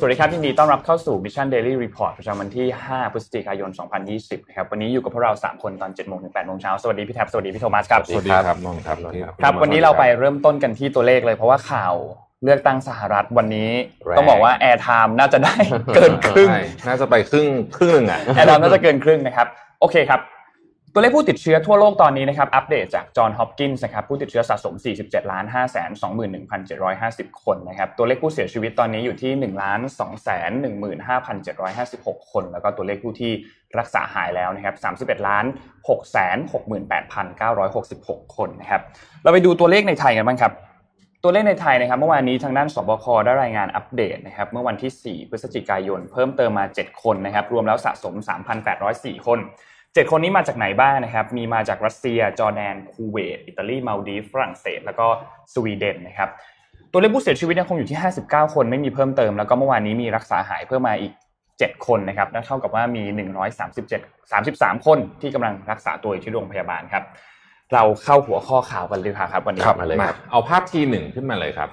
สวัสดีครับยินดีต้อนรับเข้าสู่ Mission Daily Report ประจำวันที่ 5 พฤศจิกายน 2020 นะครับวันนี้อยู่กับพวกเรา 3 คนตอน7โมงถึง8โมงเช้าสวัสดีพี่แท็บสวัสดีพี่โทมัสครับ สวัสดีครับน้องครับครับ วันนี้เราไปเริ่มต้นกันที่ตัวเลขเลย เพราะว่าข่าวเลือกตั้งสหรัฐวันนี้แรงต้องบอกว่า Air Time น่าจะได้เกินครึ่งใช่น่าจะไปครึ่งครึ่งหนึ่งอะแอร์ดอมน่าจะเกินครึ่งนะครับโอเคครับ ตัวเลขผู้ติดเชื้อทั่วโลกตอนนี้นะครับอัปเดตจากจอห์นฮอปกินส์นะครับผู้ติดเชื้อสะสม 47ล้าน5แสน21,750 คนนะครับตัวเลขผู้เสียชีวิตตอนนี้อยู่ที่1ล้าน2แสน15,756 คน แล้วก็ตัวเลขผู้ที่รักษาหายแล้วนะครับ31ล้าน6แสน68,966 คนนะครับเราไปดูตัวเลขในไทยกันบ้างครับตัวเลขในไทยนะครับเมื่อวานนี้ทางด้านสบคได้รายงานอัปเดตนะครับเมื่อวันที่ 4 พฤศจิกายน เพิ่มเติมมา 7 คนนะครับรวมแล้วสะสม 3,804 คน 7 คนนี้มาจากไหนบ้างนะครับ มีมาจากรัสเซีย จอร์แดน คูเวต อิตาลี มาลดีฟ ฝรั่งเศส แล้วก็สวีเดนนะครับ ตัวเลขผู้เสียชีวิตยังคงอยู่ที่ 59 คนไม่มีเพิ่มเติม แล้วก็เมื่อวานนี้มีรักษาหายเพิ่มมาอีก 7 คนนะครับนั่นเท่ากับว่ามี 137 33 คนที่กำลังรักษาตัวอยู่ที่โรงพยาบาลครับ เราเข้าหัวข้อข่าวกันเลยครับวันนี้ครับมาเลยครับเอาภาพทีหนึ่งขึ้นมาเลยครับ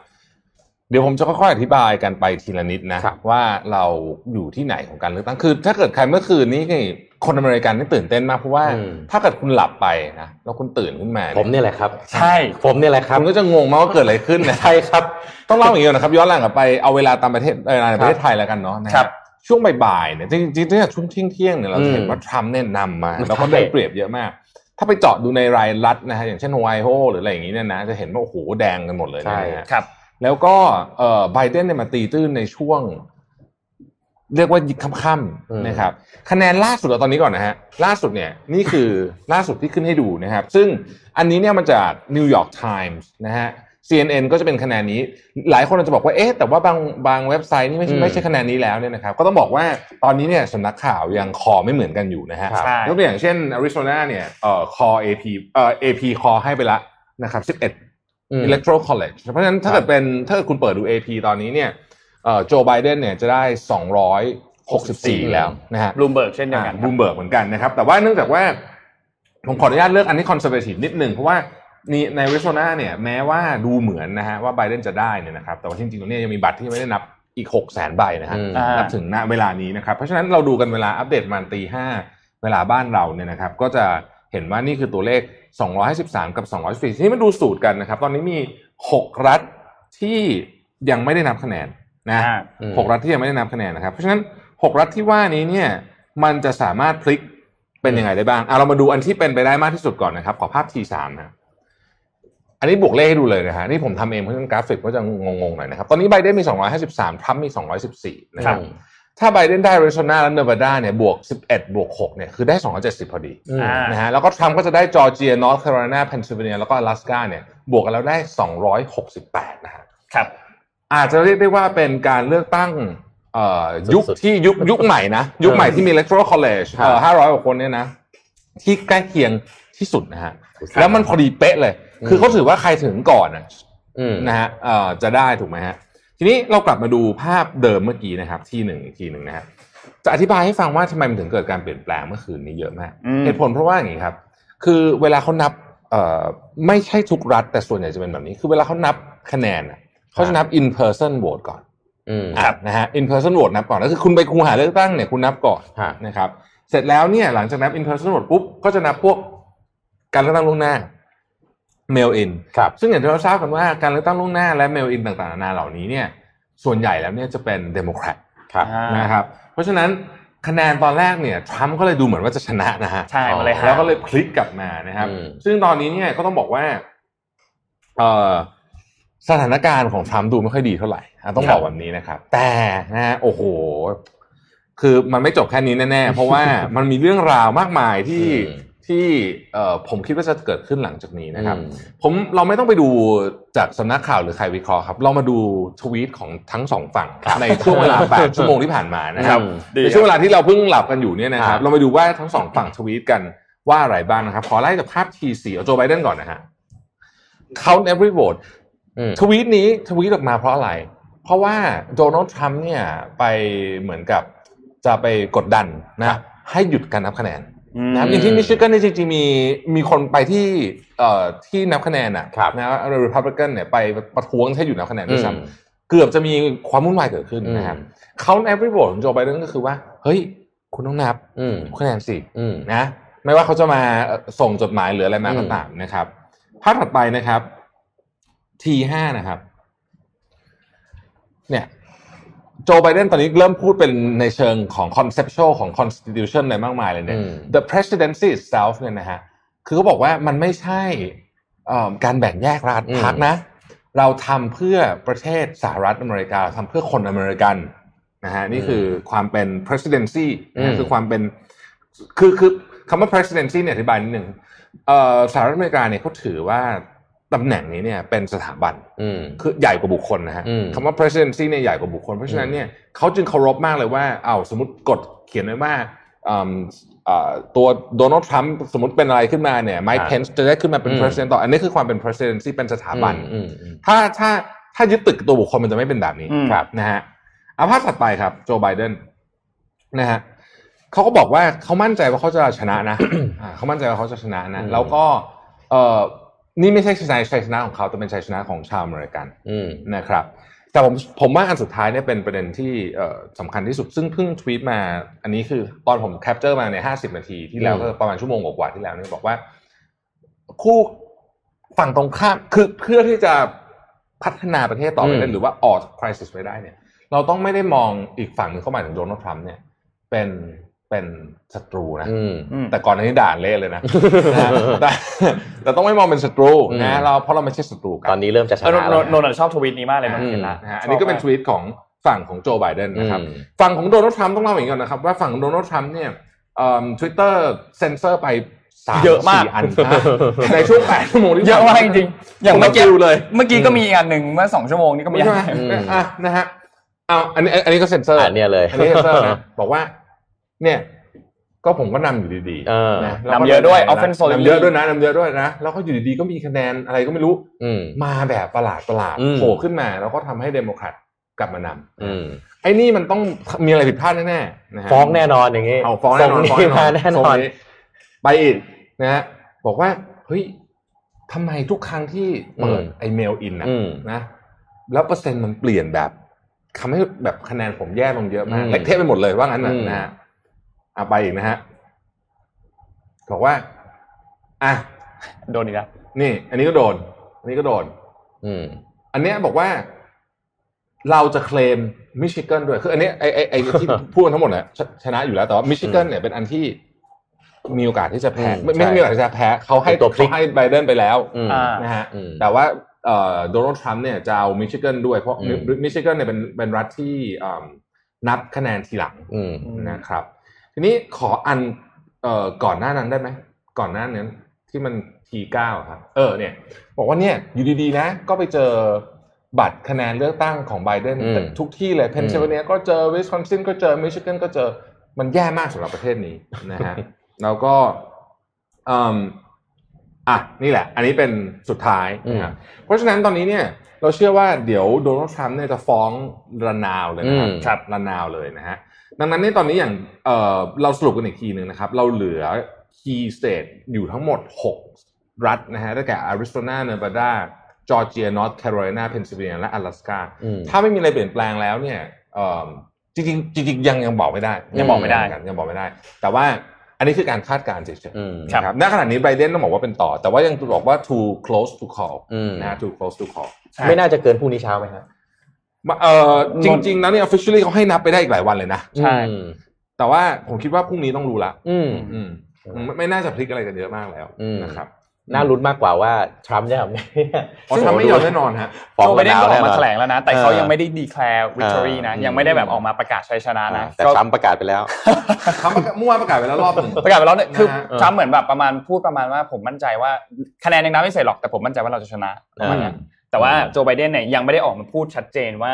เดี๋ยวผมจะค่อยๆอธิบายกันไปทีละนิดนะครับว่าเราอยู่ที่ไหนของการเลือกตั้งคือ ถ้าเกิดใครเมื่อคืนนี้นี่คนอเมริกันนี่ตื่นเต้นมากเพราะว่าอืมถ้าเกิดคุณหลับไปนะแล้วคุณตื่นขึ้นมา ผมเนี่ยแหละครับ ใช่ผมเนี่ยแหละครับคุณก็จะงงมากว่าเกิดอะไรขึ้นนะใช่ครับ ต้องเล่าอย่างนี้ก่อนนะครับย้อนหลังกลับไปเอาเวลาตามประเทศเออในประเทศไทยแล้วกันเนาะนะคครัรับบช่วงบ่ายๆเนี่ยจริงๆจริงๆช่วงเที่ยงๆเนี่ยเราจะเห็นอืมว่าทรัมป์เนี่ยนำมาใช่แล้วก็ได้เปรียบเยอะมากถ้าไปเจาะดูในรายรัฐนะฮะอย่างเช่นฮาวายโฮหรืออะไรอย่างนี้เนี่ยนะจะเห็นว่าโอ้โหแดงกันหมดเลยนะฮะครับ แล้วก็เอ่อไบเดนเนี่ยมาตีตื้นในช่วง เรียกว่าย่ำค่ำอืมๆนะครับ คะแนนล่าสุดเอาตอนนี้ก่อนนะฮะล่าสุดเนี่ยนี่คือล่าสุดที่ขึ้นให้ดูนะครับ ซึ่งอันนี้เนี่ยมาจากนิวยอร์กไทมส์นะฮะ CNN ก็จะเป็นคะแนนนี้ หลายคนอาจจะบอกว่าเอ๊ะแต่ว่าบางบางเว็บไซต์นี่ไม่ใช่อืมไม่ใช่คะแนนนี้แล้วเนี่ยนะครับก็ต้องบอกว่าตอนนี้เนี่ยสำนักข่าวยัง call ไม่เหมือนกันอยู่นะฮะใช่ยกตัวอย่างเช่นอาริโซนาเนี่ยเอ่อคอ AP เอ่อ AP คอให้ไปละนะครับ11อืม Electoral College เพราะฉะนั้นถ้าเกิดเป็นครับถ้าเกิดคุณเปิดดู AP ตอนนี้เนี่ยเอ่อโจไบเดนเนี่ยจะได้ 264 แล้วนะฮะบลูมเบิร์กเช่นเดียวกันคบูรับบลูมเบิร์กเหมือนกันนะครับ แต่ว่าเนื่องจากว่าผมขออนุญาตเลือกอันนี้ conservative นิดหนึ่งเพราะว่านี่ในอาริโซนาเนี่ยแม้ว่าดูเหมือนนะฮะว่าไบเดนจะได้เนี่ยนะครับแต่ว่าจริงๆตรงนี้ยังมีบัตรที่ยังไม่ได้นับอีก 6 0 0 0 0 0ใบนะฮะอืมอ่านับถึงณเวลานี้นะครับเพราะฉะนั้นเราดูกันเวลาอัปเดตประมาณตีห้าเวลาบ้านเราเนี่ยนะครับก็จะเห็นว่านี่คือตัวเลข 253 กับ204ทีนี้มาดูสูตรกันนะครับ ตอนนี้มี 6 รัฐที่ยังไม่ได้นับคะแนนนะอ่าอืมหกรัฐที่ยังไม่ได้นับคะแนนนะครับ เพราะฉะนั้น 6 รัฐที่ว่านี้เนี่ยมันจะสามารถพลิกเป็นยังไงได้บ้างอะเรามาดูอันที่เป็นไปได้มากที่สุดก่อนนะครับ ขอภาพ T3 นะอันนี้บวกเลขให้ดูเลยนะฮะนี่ผมทำเองเพราะฉะนั้นกราฟิกก็จะงงๆหน่อยนะครับ ตอนนี้ไบเดนมี 253 ทรัมป์มี 214 นะครับ ถ้าไบเดนได้ Arizona และเนวาดาเนี่ยบวก 11 บวก 6 เนี่ยคือได้ 270 พอดีอืมอ่านะฮะแล้วก็ทรัมป์ก็จะได้จอร์เจียนอร์ทแคโรไลนาเพนซิลเวเนียแล้วก็อลาสกาเนี่ยบวกกันแล้วได้ 268 นะฮะครับ อาจจะเรียกได้ว่าเป็นการเลือกตั้งเอ่อสุดๆยุคที่ยุคยุคใหม่นะ ยุคใหม่ที่มี electoral college ครับเอ่อ500กว่าคนเนี่ยนะ ที่ใกล้เคียงที่สุดนะฮะครับแล้วมันพอดีเป๊ะเลยอืมคือเขาถือว่าใครถึงก่อนนะอืมนะฮะเอ่อจะได้ถูกไหมฮะ ทีนี้เรากลับมาดูภาพเดิมเมื่อกี้นะครับ ที่หนึ่งอีกทีหนึ่งนะฮะจะอธิบายให้ฟังว่าทำไมมันถึงเกิดการเปลี่ยนแปลงเมื่อคืนนี้เยอะมากอืมเหตุผลเพราะว่าอย่างนี้ครับ คือเวลาเขานับเอ่อไม่ใช่ทุกรัฐ แต่ส่วนใหญ่จะเป็นแบบนี้ คือเวลาเขานับคะแนนน่ะเขาจะนับ in person vote ก่อนอืมอะนะฮะ in person vote นับก่อนก็คือคุณไปคูหาเลือกตั้งเนี่ยคุณนับก่อนฮะนะครับ เสร็จแล้วเนี่ยหลังจากนับ in person vote ปุ๊บก็จะนับพวกการเลือกตั้งล่วงหน้า mail in ครับซึ่งอย่างที่เราทราบกันว่าการเลือกตั้งล่วงหน้าและ mail in ต่างๆนานาเหล่านี้เนี่ยส่วนใหญ่แล้วเนี่ยจะเป็นเดโมแครตครับอ่านะครับเพราะฉะนั้นคะแนนตอนแรกเนี่ยทรัมป์ก็เลยดูเหมือนว่าจะชนะนะฮะใช่มาเลยฮะแล้วก็เลยพลิกกลับมานะครับอืมซึ่งตอนนี้เนี่ยก็ต้องบอกว่าเอ่อสถานการณ์ของทรัมป์ดูไม่ค่อยดีเท่าไหร่อะต้องบอกแบบนี้นะครับ แต่นะฮะโอ้โห คือมันไม่จบแค่นี้แน่ๆ เพราะว่ามันมีเรื่องราวมากมายที่อืม ที่เอ่อผมคิดว่าจะเกิดขึ้นหลังจากนี้นะครับอืมผมเราไม่ต้องไปดูจากสำนักข่าวหรือใครวิเคราะห์ครับ เรามาดูทวีตของทั้งสองฝั่งในช่วงเวลา 8 ชั่วโมงที่ผ่านมานะครับอืมดีในครับช่วงเวลาที่เราเพิ่งหลับกันอยู่เนี่ยนะคครัรับบเรามาดูว่าทั้งสองฝั่งทวีตกันว่าอะไรบ้างนะครับ ขอไล่จากภาพทีสีเอาโจไบเดนก่อนนะฮะ count every vote อืมทวีตนี้ทวีตออกมาเพราะอะไร เพราะว่าโดนัลด์ทรัมป์เนี่ยไปเหมือนกับจะไปกดดันนะให้หยุดการนับคะแนน นะครับอย่างที่มิชิแกนเนี่ยจริงๆมีมีคนไปที่เอ่อที่นับคะแนนอะครับนะรีพับลิกันเนี่ยไปประท้วงให้หยุดนับคะแนนด้วยอืมซ้ำเกือบจะมีความวุ่นวายเกิดขึ้นนะครับอืมเขาใน every vote ของโจไบเดนก็คือว่า เฮ้ย คุณต้องนับอืมคะแนนสิอืมนะไม่ว่าเขาจะมาเอ่อส่งจดหมายหรืออะไรมาอืมก็ตามนะครับภาพถัดไปนะครับ T5 นะครับ เนี่ย โจไบเดนตอนนี้เริ่มพูดเป็นในเชิงของ conceptual ของ constitution อะไรมากมายเลยเนี่ยอืม the presidency itself เนี่ยนะฮะคือเขาบอกว่ามันไม่ใช่เอ่อการแบ่งแยกรัฐอืมพักนะ เราทำเพื่อประเทศสหรัฐอเมริกาเราทำเพื่อคนอเมริกันนะฮะนี่คือความเป็น presidency นะฮะคือความเป็นคือคือคำว่า presidency เนี่ยอธิบายนิดนึงเอ่อสหรัฐอเมริกาเนี่ยเขาถือว่า ตำแหน่งนี้เนี่ยเป็นสถาบันอืมคือใหญ่กว่าบุคคลนะฮะอืมคำว่า presidency เนี่ยใหญ่กว่าบุคคล เพราะฉะนั้นเนี่ยเขาจึงเคารพมากเลยว่าเอาสมมติกฎเขียนไว้ว่าอืมเอ่อตัวโดนัลด์ทรัมป์สมมติเป็นอะไรขึ้นมาเนี่ยไมค์เพนส์จะได้ขึ้นมาเป็นอืม president ต่ออันนี้คือความเป็น presidency เป็นสถาบันอืมอืมถ้าถ้าถ้ายึดตึกตัวบุคคลมันจะไม่เป็นแบบนี้อืมครับนะฮะเอาภาพถัดไปครับโจไบเดนนะฮะเขาก็บอกว่าเขามั่นใจว่าเขาจะชนะนะอ่าเขามั่นใจว่าเขาจะชนะนะอืมแล้วก็เอ่อ นี่ไม่ใช่ชัยชัยชนะของเขาแต่เป็นชัยชนะของชาวอเมริกันอืมนะครับ แต่ผมผมว่าอันสุดท้ายเนี่ยเป็นประเด็นที่เอ่อสำคัญที่สุดซึ่งเพิ่งทวีตมา อันนี้คือตอนผม capture มาในห้าสิบนาทีที่แล้วอืมก็ประมาณชั่วโมงกว่าๆที่แล้วเนี่ยบอกว่า คู่ฝั่งตรงข้ามคือเพื่อที่จะพัฒนาประเทศต่อไปได้หรือว่าออก crisis ไปได้เนี่ย เราต้องไม่ได้มองอีกฝั่งหนึ่งเข้าหมายถึงโดนัลด์ทรัมป์เนี่ย เป็น เป็นศัตรูนะอืมอืมแต่ก่อนหน้านี้ด่านเละเลยนะนะฮะแต่แต่ต้องไม่มองเป็นศัตรูอืมนะเราเพราะเราไม่ใช่ศัตรูกันตอนนี้เริ่มจะเออนะโนแล้วโนนนท์ชอบทวีตนี้มากเลยนนท์อืมเห็นละนะฮะอันนี้ก็เป็นทวีตของฝั่งของโจไบเดนนะครับอืมฝั่งของโดนัลด์ทรัมป์ต้องเล่าอย่างนี้ก่อนนะครับว่าฝั่งของโดนัลด์ทรัมป์เนี่ยทวิตเตอร์เซ็นเซอร์ไปสามเยอะมากสี่อันนะในช่วงแปดชั่วโมงที่เยอะมากจริงๆอย่างเมื่อกี้ผมเลย เมื่อกี้ก็มีอีกอันหนึ่งเมื่อสองชั่วโมงนี้ก็มีไม่ใช่ไหมอันหนึ่งอืมอะนะฮะเอาอันนี้อันนี้ก็เซ็นเซอร์อ่าเนี่ยเลยอันนี้เซ็นเซอร์นะบอกว่า เนี่ยก็ผมก็นำอยู่ดีเออๆนะแล้วก็นำเยอะด้วยนำ often solidly นำเยอะด้วยนะนำเยอะด้วยนะแล้วก็อยู่ดีๆก็มีคะแนนอะไรก็ไม่รู้อืมมาแบบประหลาดประหลาดอืมโผล่ขึ้นมา แล้วก็ทำให้เดโมแครตกลับมานำอืมไอ้นี่มันต้องมีอะไรผิดพลาดแน่ๆนะฮะฟ้องแน่นอนอย่างงี้เอาฟ้องแน่นอนส่งฟ้องนี้มาแน่นอนส่งไปอีกนะฮะบอกว่าเฮ้ยทำไมทุกครั้งที่เปิดอืมไอเมลอินนะอืมนะแล้วเปอร์เซ็นต์มันเปลี่ยนแบบทำให้แบบคะแนนผมแย่ลงเยอะมากอืมเละเทะไปหมดเลยว่างั้นนะ อืมนะฮะอะไปอีกนะฮะบอกว่า อะโดนอีกแล้วนี่ อันนี้ก็โดน อันนี้ก็โดน อืม อันเนี้ยบอกว่า เราจะเคลมมิชิแกนด้วย คือ อันเนี้ยไอไอไอที่พูดกันทั้งหมดเนี่ยชชนะอยู่แล้ว แต่ว่ามิชิแกนเนี่ยเป็นอันที่มีโอกาสที่จะแพ้อืมไม่ไม่ใช่มีโอกาสที่จะแพ้เขาให้เป็นตัวพลิกเขาให้ไบเดนไปแล้วอืมอ่านะฮะอืมแต่ว่าเอ่อโดนัลด์ทรัมป์เนี่ยจะเอามิชิแกนด้วยเพราะอืมมิชิแกนเนี่ยเป็นเป็นรัฐที่อ่านับคะแนนทีหลังอืมนะครับ ทีนี้ขออันเอ่อก่อนหน้านั้นได้ไหมก่อนหน้านั้นที่มันทีเก้าครับ เออเนี่ย บอกว่าเนี่ยอยู่ดีๆนะ ก็ไปเจอบัตรคะแนนเลือกตั้งของไบเดนอืมทุกที่เลยเพนซิลเวเนียก็เจอวิสคอนซินก็เจอมิชิแกนก็เจอมันแย่มากสำหรับประเทศนี้นะฮะแล้วก็อืมอะนี่แหละ อันนี้เป็นสุดท้ายนะครับเพราะฉะนั้นตอนนี้เนี่ย เราเชื่อว่าเดี๋ยวโดนัลด์ทรัมป์เนี่ยจะฟ้องระนาวเลยนะครับอืมครับระนาวเลยนะฮะ ดังนั้นในตอนนี้อย่างเอ่อเราสรุปกันอีกทีหนึ่งนะครับ เราเหลือ key state อยู่ทั้งหมด 6 รัฐนะฮะได้แก่อาริโซนาเนวาดาจอร์เจียนอร์ทแคโรไลนาเพนซิลเวเนียและอลาสกาอืมถ้าไม่มีอะไรเปลี่ยนแปลงแล้วเนี่ยเอ่อจริงๆจริงๆยังยังบอกไม่ได้ ยังบอกไม่ได้ยังบอกไม่ได้ แต่ว่าอันนี้คือการคาดการณ์เฉยอืมๆนะครับณขณะนี้ไบเดนต้องบอกว่าเป็นต่อ แต่ว่ายังบอกว่า too close to call อืมนะฮะ too close to call ไม่น่าจะเกินพรุ่งนี้เช้าไหมครับ เอ่อจริงๆแล้วเนี่ย officially เขาให้นับไปได้อีกหลายวันเลยนะใช่อืมแต่ว่าผมคิดว่าพรุ่งนี้ต้องรู้ละอืมอืมไม่ไม่น่าจะพลิกอะไรกันเยอะมากแล้วอืมนะครับน่าลุ้นมากกว่าว่าทรัมป์จะทำไงเพราะทรัมป์ไม่ยอมแน่นอนฮะฟ้องโจไบเดนก็ออกมาน่นนแถลงแล้วนะ แต่เขาเออยังไม่ได้ declare victory นะเออยังไม่ได้แบบออกมาประกาศชัยชนะนะ แต่ก็ทรัมป์ประกาศไปแล้วทรัมป์ประกาศเมื่อวานประกาศไปแล้วรอบหนึ่งประกาศไปแล้วเนี่ยคือนะฮะทรัมป์เหมือนแบบประมาณพูดประมาณว่าผมมั่นใจว่าคะแนนยังนับไม่เสร็จหรอกแต่ผมมั่นใจว่าเราจะชนะประมาณเนี้ย แต่ว่าอืมโจไบเดนเนี่ยยังไม่ได้ออกมาพูดชัดเจนว่า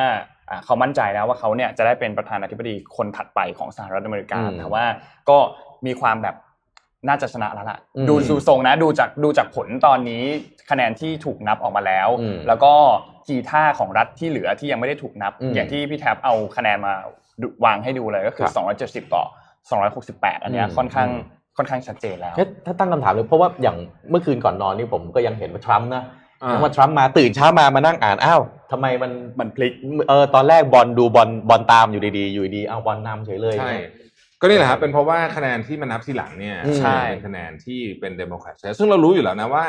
อ่าเขามั่นใจแล้วว่าเขาเนี่ยจะได้เป็นประธานาธิบดีคนถัดไปของสหรัฐอเมริกาอืมแต่ว่าก็มีความแบบน่าจะชนะแล้วล่ะอืมดูดูทรงนะดูจากดูจากผลตอนนี้คะแนนที่ถูกนับออกมาแล้วอืมแล้วก็กีท่าของรัฐที่เหลือที่ยังไม่ได้ถูกนับอืมอย่างที่พี่แท็บเอาคะแนนมาดูวางให้ดูเลยก็คือครับ270 ต่อ 268 อันเนี้ยอืมค่อนข้างอืมค่อนข้างชัดเจนแล้วเฮ้ยถ้าตั้งคำถามเลยเพราะว่าอย่างเมื่อคืนก่อนนอนนี่ผมก็ยังเห็นว่าทรัมป์นะอ่า ว่าทรัมป์มาตื่นเช้ามามานั่งอ่านอ้าวทำไมมันมันพลิกเออตอนแรกบอลดูบอลบอลตามอยู่ดีๆอยู่ดีๆเอาบอลนำเฉยเลยใช่ ก็นี่แหละครับเป็นเพราะว่าคะแนนที่มันนับทีหลังเนี่ยอืมใช่เป็นคะแนนที่เป็นเดโมแครตซึ่งเรารู้อยู่แล้วนะว่า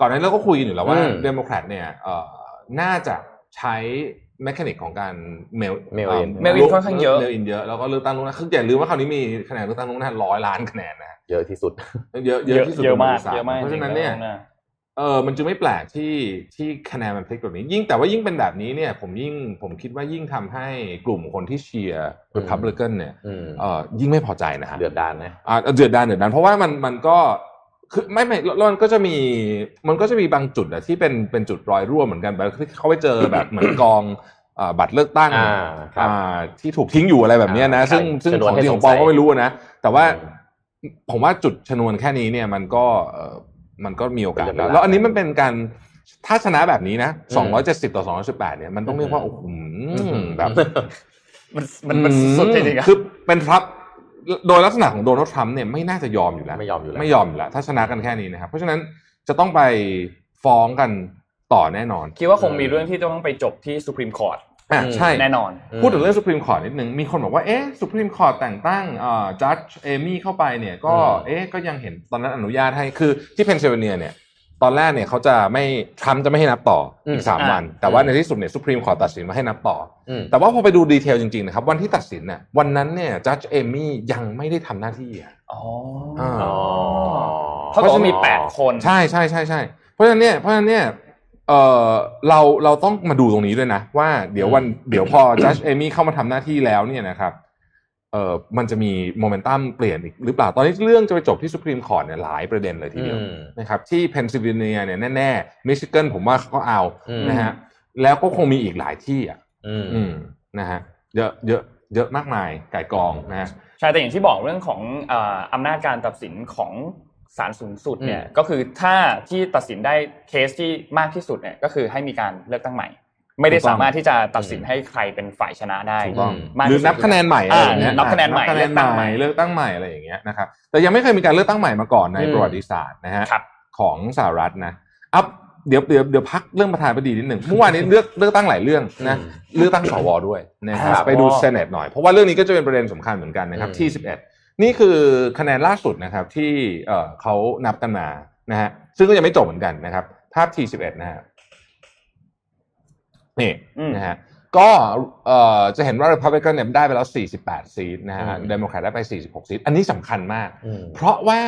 ก่อนหน้านี้เราก็คุยกันอยู่แล้วว่าอืมเดโมแครตเนี่ยเอ่อน่าจะใช้ mechanic ของการเมล mail in mail in ค่อนข้างเยอะ mail in เยอะแล้วก็เลือกตั้งล่วงหน้าคืออย่าลืมว่าคราวนี้มีคะแนนเลือกตั้งล่วงหน้าร้อยล้านคะแนนนะฮะเยอะที่สุด เยอะเยอะที่สุดเยอะมากในประวัติศสตร์เยอะมากเพราะฉะนั้นจงๆเนี่ยแล้วะ เออมันจึงไม่แปลกที่ที่คะแนนมันพลิกแบบนี้ ยิ่งแต่ว่ายิ่งเป็นแบบนี้เนี่ย ผมยิ่งผมคิดว่ายิ่งทำให้กลุ่มคนที่เชียร์อืม Republican เนี่ยอืมเออยิ่งไม่พอใจนะฮะเดือดดานนะอ่าเดือดดานเดือดดานเพราะว่ามันมันก็คือไม่ไม่แล้วมันก็จะมีมันก็จะมีบางจุดอะที่เป็นเป็นจุดรอยรั่วเหมือนกันแบบที่เขาไปเจอแบบเหมือนกองอ่าบัตรเลือกตั้งอ่าครับอ่าที่ถูกทิ้งอยู่อะไรแบบเนี้ยนะอ่าซึ่งใช่ซึ่งชนวนของให้จริงสขงองปลอมสัยก็ไม่รู้นะ แต่ว่าอืมผมว่าจุดชนวนแค่นี้เนี่ยมันก็เอ่อ มันก็มีโอกาสเป็นไปได้แล้วอันนี้มันเป็นการถ้าชนะแบบนี้นะอืม270ต่อ218เนี่ยมันต้องเรียกว่าโอ้โหแบบมันมันมันสุดจริงๆอะคือเป็นทรัพย์โดยลักษณะของโดนัลด์ทรัมป์เนี่ยไม่น่าจะยอมอยู่แล้วไม่ยอมอยู่แล้วไม่ยอมอยู่แล้วถ้าชนะกันแค่นี้นะครับเพราะฉะนั้นจะต้องไปฟ้องกันต่อแน่นอน คิดว่าคงมีเรื่องที่ต้องไปจบที่สุพรีมคอร์ t อะอืมใช่แน่นอน พูดถึงเรื่องสุพรีมคอร์ t นิดนึง มีคนบอกว่าเอ๊ะสุพรีมคอร์ t แต่งตั้งอ่าจัดเอมี่เข้าไปเนี่ยก็อืมเอ๊ะก็ยังเห็นตอนนั้นอนุญาตให้คือที่เพนซิลเวเนียเนี่ยตอนแรกเนี่ยเขาจะไม่ทรัมป์จะไม่ให้นับต่ออีกสามอ่าวัน แต่ว่าในที่สุดเนี่ยสุพรีมคอร์ t ตัดสินมาให้นับต่ออืมแต่ว่าพอไปดู detail จริงๆนะครับ วันที่ตัดสินน่ะวันนั้นเนี่ยจัดเอมี่ยังไม่ได้ทำหน้าที่อะอ๋ออ่าอ๋อเท่ากับว่ามีแปดคน ใช่ใช่ใช่ใช่เพราะฉะนั้นเนี่ยเพราะฉะนั้นเนี่ย เออเราเราต้องมาดูตรงนี้ด้วยนะ ว่าเดี๋ยววันเดี๋ยวพอจัดเอมี่เข้ามาทำหน้าที่แล้วเนี่ยนะครับเออมันจะมีโมเมนตัมเปลี่ยนอีกหรือเปล่า ตอนนี้เรื่องจะไปจบที่ Supreme Court เนี่ยหลายประเด็นเลยทีเดียวอืมนะครับที่เพนซิลเวเนียเนี่ยแน่ๆมิชิแกนผมว่าเขาก็เอาอืมนะฮะแล้วก็คงมีอีกหลายที่อะอืมอืมนะฮะเยอะเยอะเยอะมากมายก่ายกองนะฮะใช่แต่อย่างที่บอกเรื่องของเอ่ออำนาจการตัดสินของ ศาลสูงสุดเนี่ยอืมก็คือถ้าที่ตัดสินได้เคสที่มากที่สุดเนี่ยก็คือให้มีการเลือกตั้งใหม่ ไม่ได้ถูกต้องสามารถที่จะตัดสินให้ใครเป็นฝ่ายชนะได้ถูกต้องมากหรือที่สุดนับคะแนนใหม่อะไรอย่างเงี้ยอ่านับคะแนนใหม่นับคะแนนเลือกตั้งใหใหม่ม่เลือกตั้งใหม่อะไรอย่างเงี้ยนะครับแต่ยังไม่เคยมีการเลือกตั้งใหม่มาก่อนในอืมประวัติศาสตร์นะฮะครับของสหรัฐนะอัพเดี๋ยวเดี๋ยวเดี๋ยวพักเรื่องประธานาธิบดีนิดหนึ่งเมื่อวานนี้เลือกเลือกตั้งหลายเรื่องนะอืมเลือกตั้งสวด้วยนะครับครับไปดูเซเนตหน่อยเพราะว่าเรื่องนี้ก็จะเป็นประเด็นสำคัญเหมือนกันนะครับอืมที่ 11 นี่คือคะแนนล่าสุดนะครับที่เอ่อเขานับกันมานะฮะซึ่งก็ยังไม่จบเหมือนกันนะครับ ภาพที่11 นะฮะนี่อืมนะฮะก็เอ่อจะเห็นว่า Republican เนี่ยได้ไปแล้ว 48 seat นะฮะอืมเดโมแครตได้ไป 46 seat อันนี้สำคัญมากอืมเพราะว่า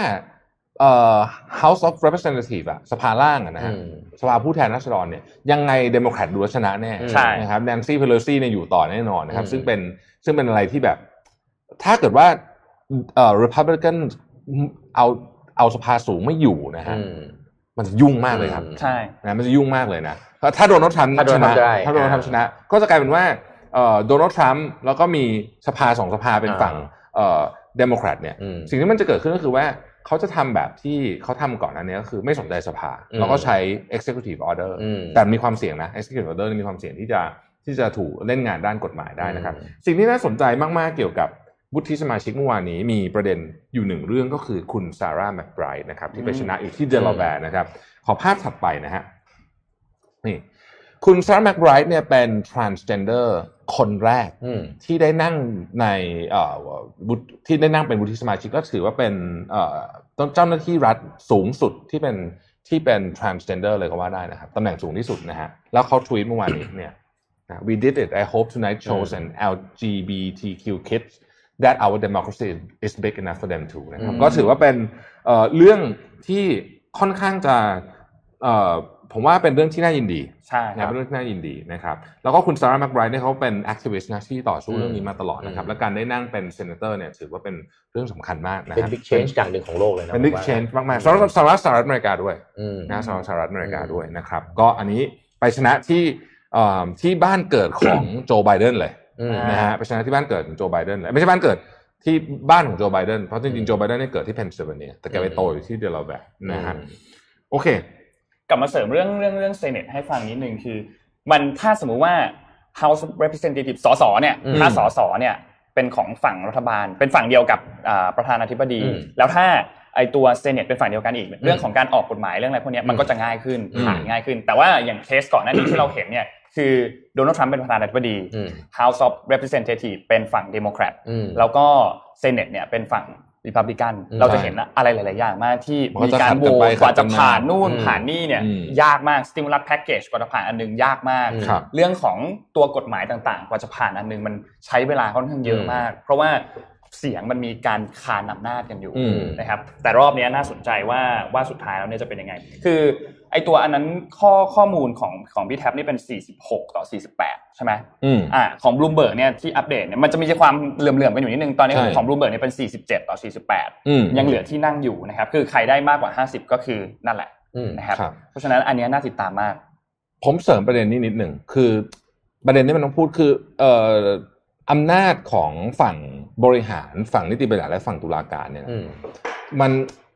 เอ่อ House of Representative อะสภาล่างอะนะฮะอืมสภาผู้แทนราษฎรเนี่ยยังไงเดโมแครตดูแล้วชนะแน่ใช่นะครับแนนซี่เพโลซี่เนี่ยอยู่ต่อแน่นอนนะครับอืมซึ่งเป็นซึ่งเป็นอะไรที่แบบ ถ้าเกิดว่า เอ่อ Republican เอาเอาสภาสูงไม่อยู่นะฮะอืมมันจะยุ่งมากเลยครับใช่นะมันจะยุ่งมากเลยนะเพราะถ้าโดนัลด์ทรัมป์ถ้าโดนัลด์นะทรัมป์ได้ถ้าโดนัลด์ทรัมป์ชนะ ก็จะกลายเป็นว่าเอ่อโดนัลด์ทรัมป์แล้วก็มีสภาสองสภาเป็นอ่าฝั่งเอ่อเดโมแครตเนี่ยอืมสิ่งที่มันจะเกิดขึ้นก็คือว่าเขาจะทำแบบที่เขาทำก่อนอันนี้ก็คือไม่สนใจสภาอืมแล้วก็ใช้ executive order อืมแต่มีความเสี่ยงนะ executive order นี่มีความเสี่ยงที่จะที่จะถูกเล่นงานด้านกฎหมายได้นะครับอืมสิ่งที่น่าสนใจมากๆเกี่ยวกับ วุฒิสมาชิกเมื่อวานนี้มีประเด็นอยู่หนึ่งเรื่องก็คือคุณซาร่าแมคไบรท์นะครับ ที่ไปชนะอีกที่เดลาแวร์นะครับ ขอภาพถัดไปนะฮะนี่คุณซาร่าแมคไบรท์เนี่ยเป็น transgender คนแรกอืมที่ได้นั่งในเอ่อวุฒิที่ได้นั่งเป็นวุฒิสมาชิกก็ถือว่าเป็นเอ่อต้องเจ้าหน้าที่รัฐสูงสุดที่เป็นที่เป็น transgender เลยก็ว่าได้นะครับตำแหน่งสูงที่สุดนะฮะแล้วเขาทวีตเมื่อวานนี้เนี่ยนะ we did it I hope tonight shows an LGBTQ kids that our democracy is big enough for them too นะครับอืมก็ถือว่าเป็นเอ่อเรื่องที่ค่อนข้างจะเอ่อผมว่าเป็นเรื่องที่น่ายินดีใช่นะครับเป็นเรื่องที่น่ายินดีนะครับแล้วก็คุณซาร่าแมคไบรท์เนี่ยเขาเป็น activist นะที่ต่อสู้เรื่องนี้มาตลอดนะครับอืมและการได้นั่งเป็น senator เนี่ยถือว่าเป็นเรื่องสำคัญมากนะฮะเป็น big change อย่างหนึ่งของโลกเลยนะผมว่าเป็น big change มากๆสำหรับสหรัฐสหรัฐอเมริกาด้วยอืมนะสหรัฐสหรัฐอเมริกาอืมด้วยนะครับก็อันนี้ไปชนะที่เอ่อที่บ้านเกิดของโจไบเดนเลยอืม นะฮะไปชนะที่บ้านเกิดของโจไบเดนเลยไม่ใช่บ้านเกิดที่บ้านของโจไบเดนเพราะจริงๆโจไบเดนเนี่ยเกิดที่เพนซิลเวเนียแต่แกไปโตอยู่ที่เดลาแวร์นะฮะโอเค กลับมาเสริมเรื่องเรื่องเรื่อง Senate ให้ฟังนิดนึงคือ มันถ้าสมมุติว่า House of Representative สสเนี่ยอืมถ้าสสเนี่ยเป็นของฝั่งรัฐบาล เป็นฝั่งเดียวกับอ่าประธานาธิบดีอืมแล้วถ้าไอตัว Senate เป็นฝั่งเดียวกันอีก เรื่องของการออกกฎหมายเรื่องอะไรพวกเนี้ยมันก็จะง่ายขึ้นอืมผ่านง่ายขึ้น แต่ว่าอย่างเคสก่อนหน้านี้ที่เราเห็นเนี่ย คือโดนัลด์ทรัมป์เป็นประธานาธิบดีอืม House of Representative เป็นฝั่งเดโมแครตอืมแล้วก็ Senate เนี่ยเป็นฝั่งริพับลิกันอืมเราจะเห็นอะไรหลาย ๆ อย่างมากที่มันก็จะมีการโหวตขัดกันไปตกว่าขัดกันมากว่าจะผ่านนู่นอืมผ่านนี่เนี่ยอืมยากมาก stimulus package กว่าจะผ่านอันหนึ่งยากมากอืมครับเรื่องของตัวกฎหมายต่าง ๆ กว่าจะผ่านอันหนึ่งมันใช้เวลาค่อนข้างเยอะอืมมาก เพราะว่า เสียงมันมีการคานอำนาจกันอยู่อืมนะครับ แต่รอบเนี้ยน่าสนใจว่าว่าสุดท้ายแล้วเนี่ยจะเป็นยังไง คือไอตัวอันนั้นข้อข้อมูลของของพี่แท็บนี่เป็น 46 ต่อ 48 ใช่ไหมอืมอ่าของบลูเบิร์กเนี่ยที่อัปเดตเนี่ยมันจะมีความเหลื่อมๆกันอยู่นิดนึง ตอนนี้ใช่ของบลูเบิร์กเนี่ยเป็น 47 ต่อ 48อืมยังเหลือที่นั่งอยู่นะครับ คือใครได้มากกว่า 50 ก็คือนั่นแหละอืมนะครับครับ เพราะฉะนั้นอันเนี้ยน่าติดตามมาก ผมเสริมประเด็นนี้นิดหนึ่งคือประเด็นที่มันต้องพูดคือเอ่อ อำนาจของฝั่งบริหารฝั่งนิติบัญญัติและฝั่งตุลาการเนี่ยอืมมัน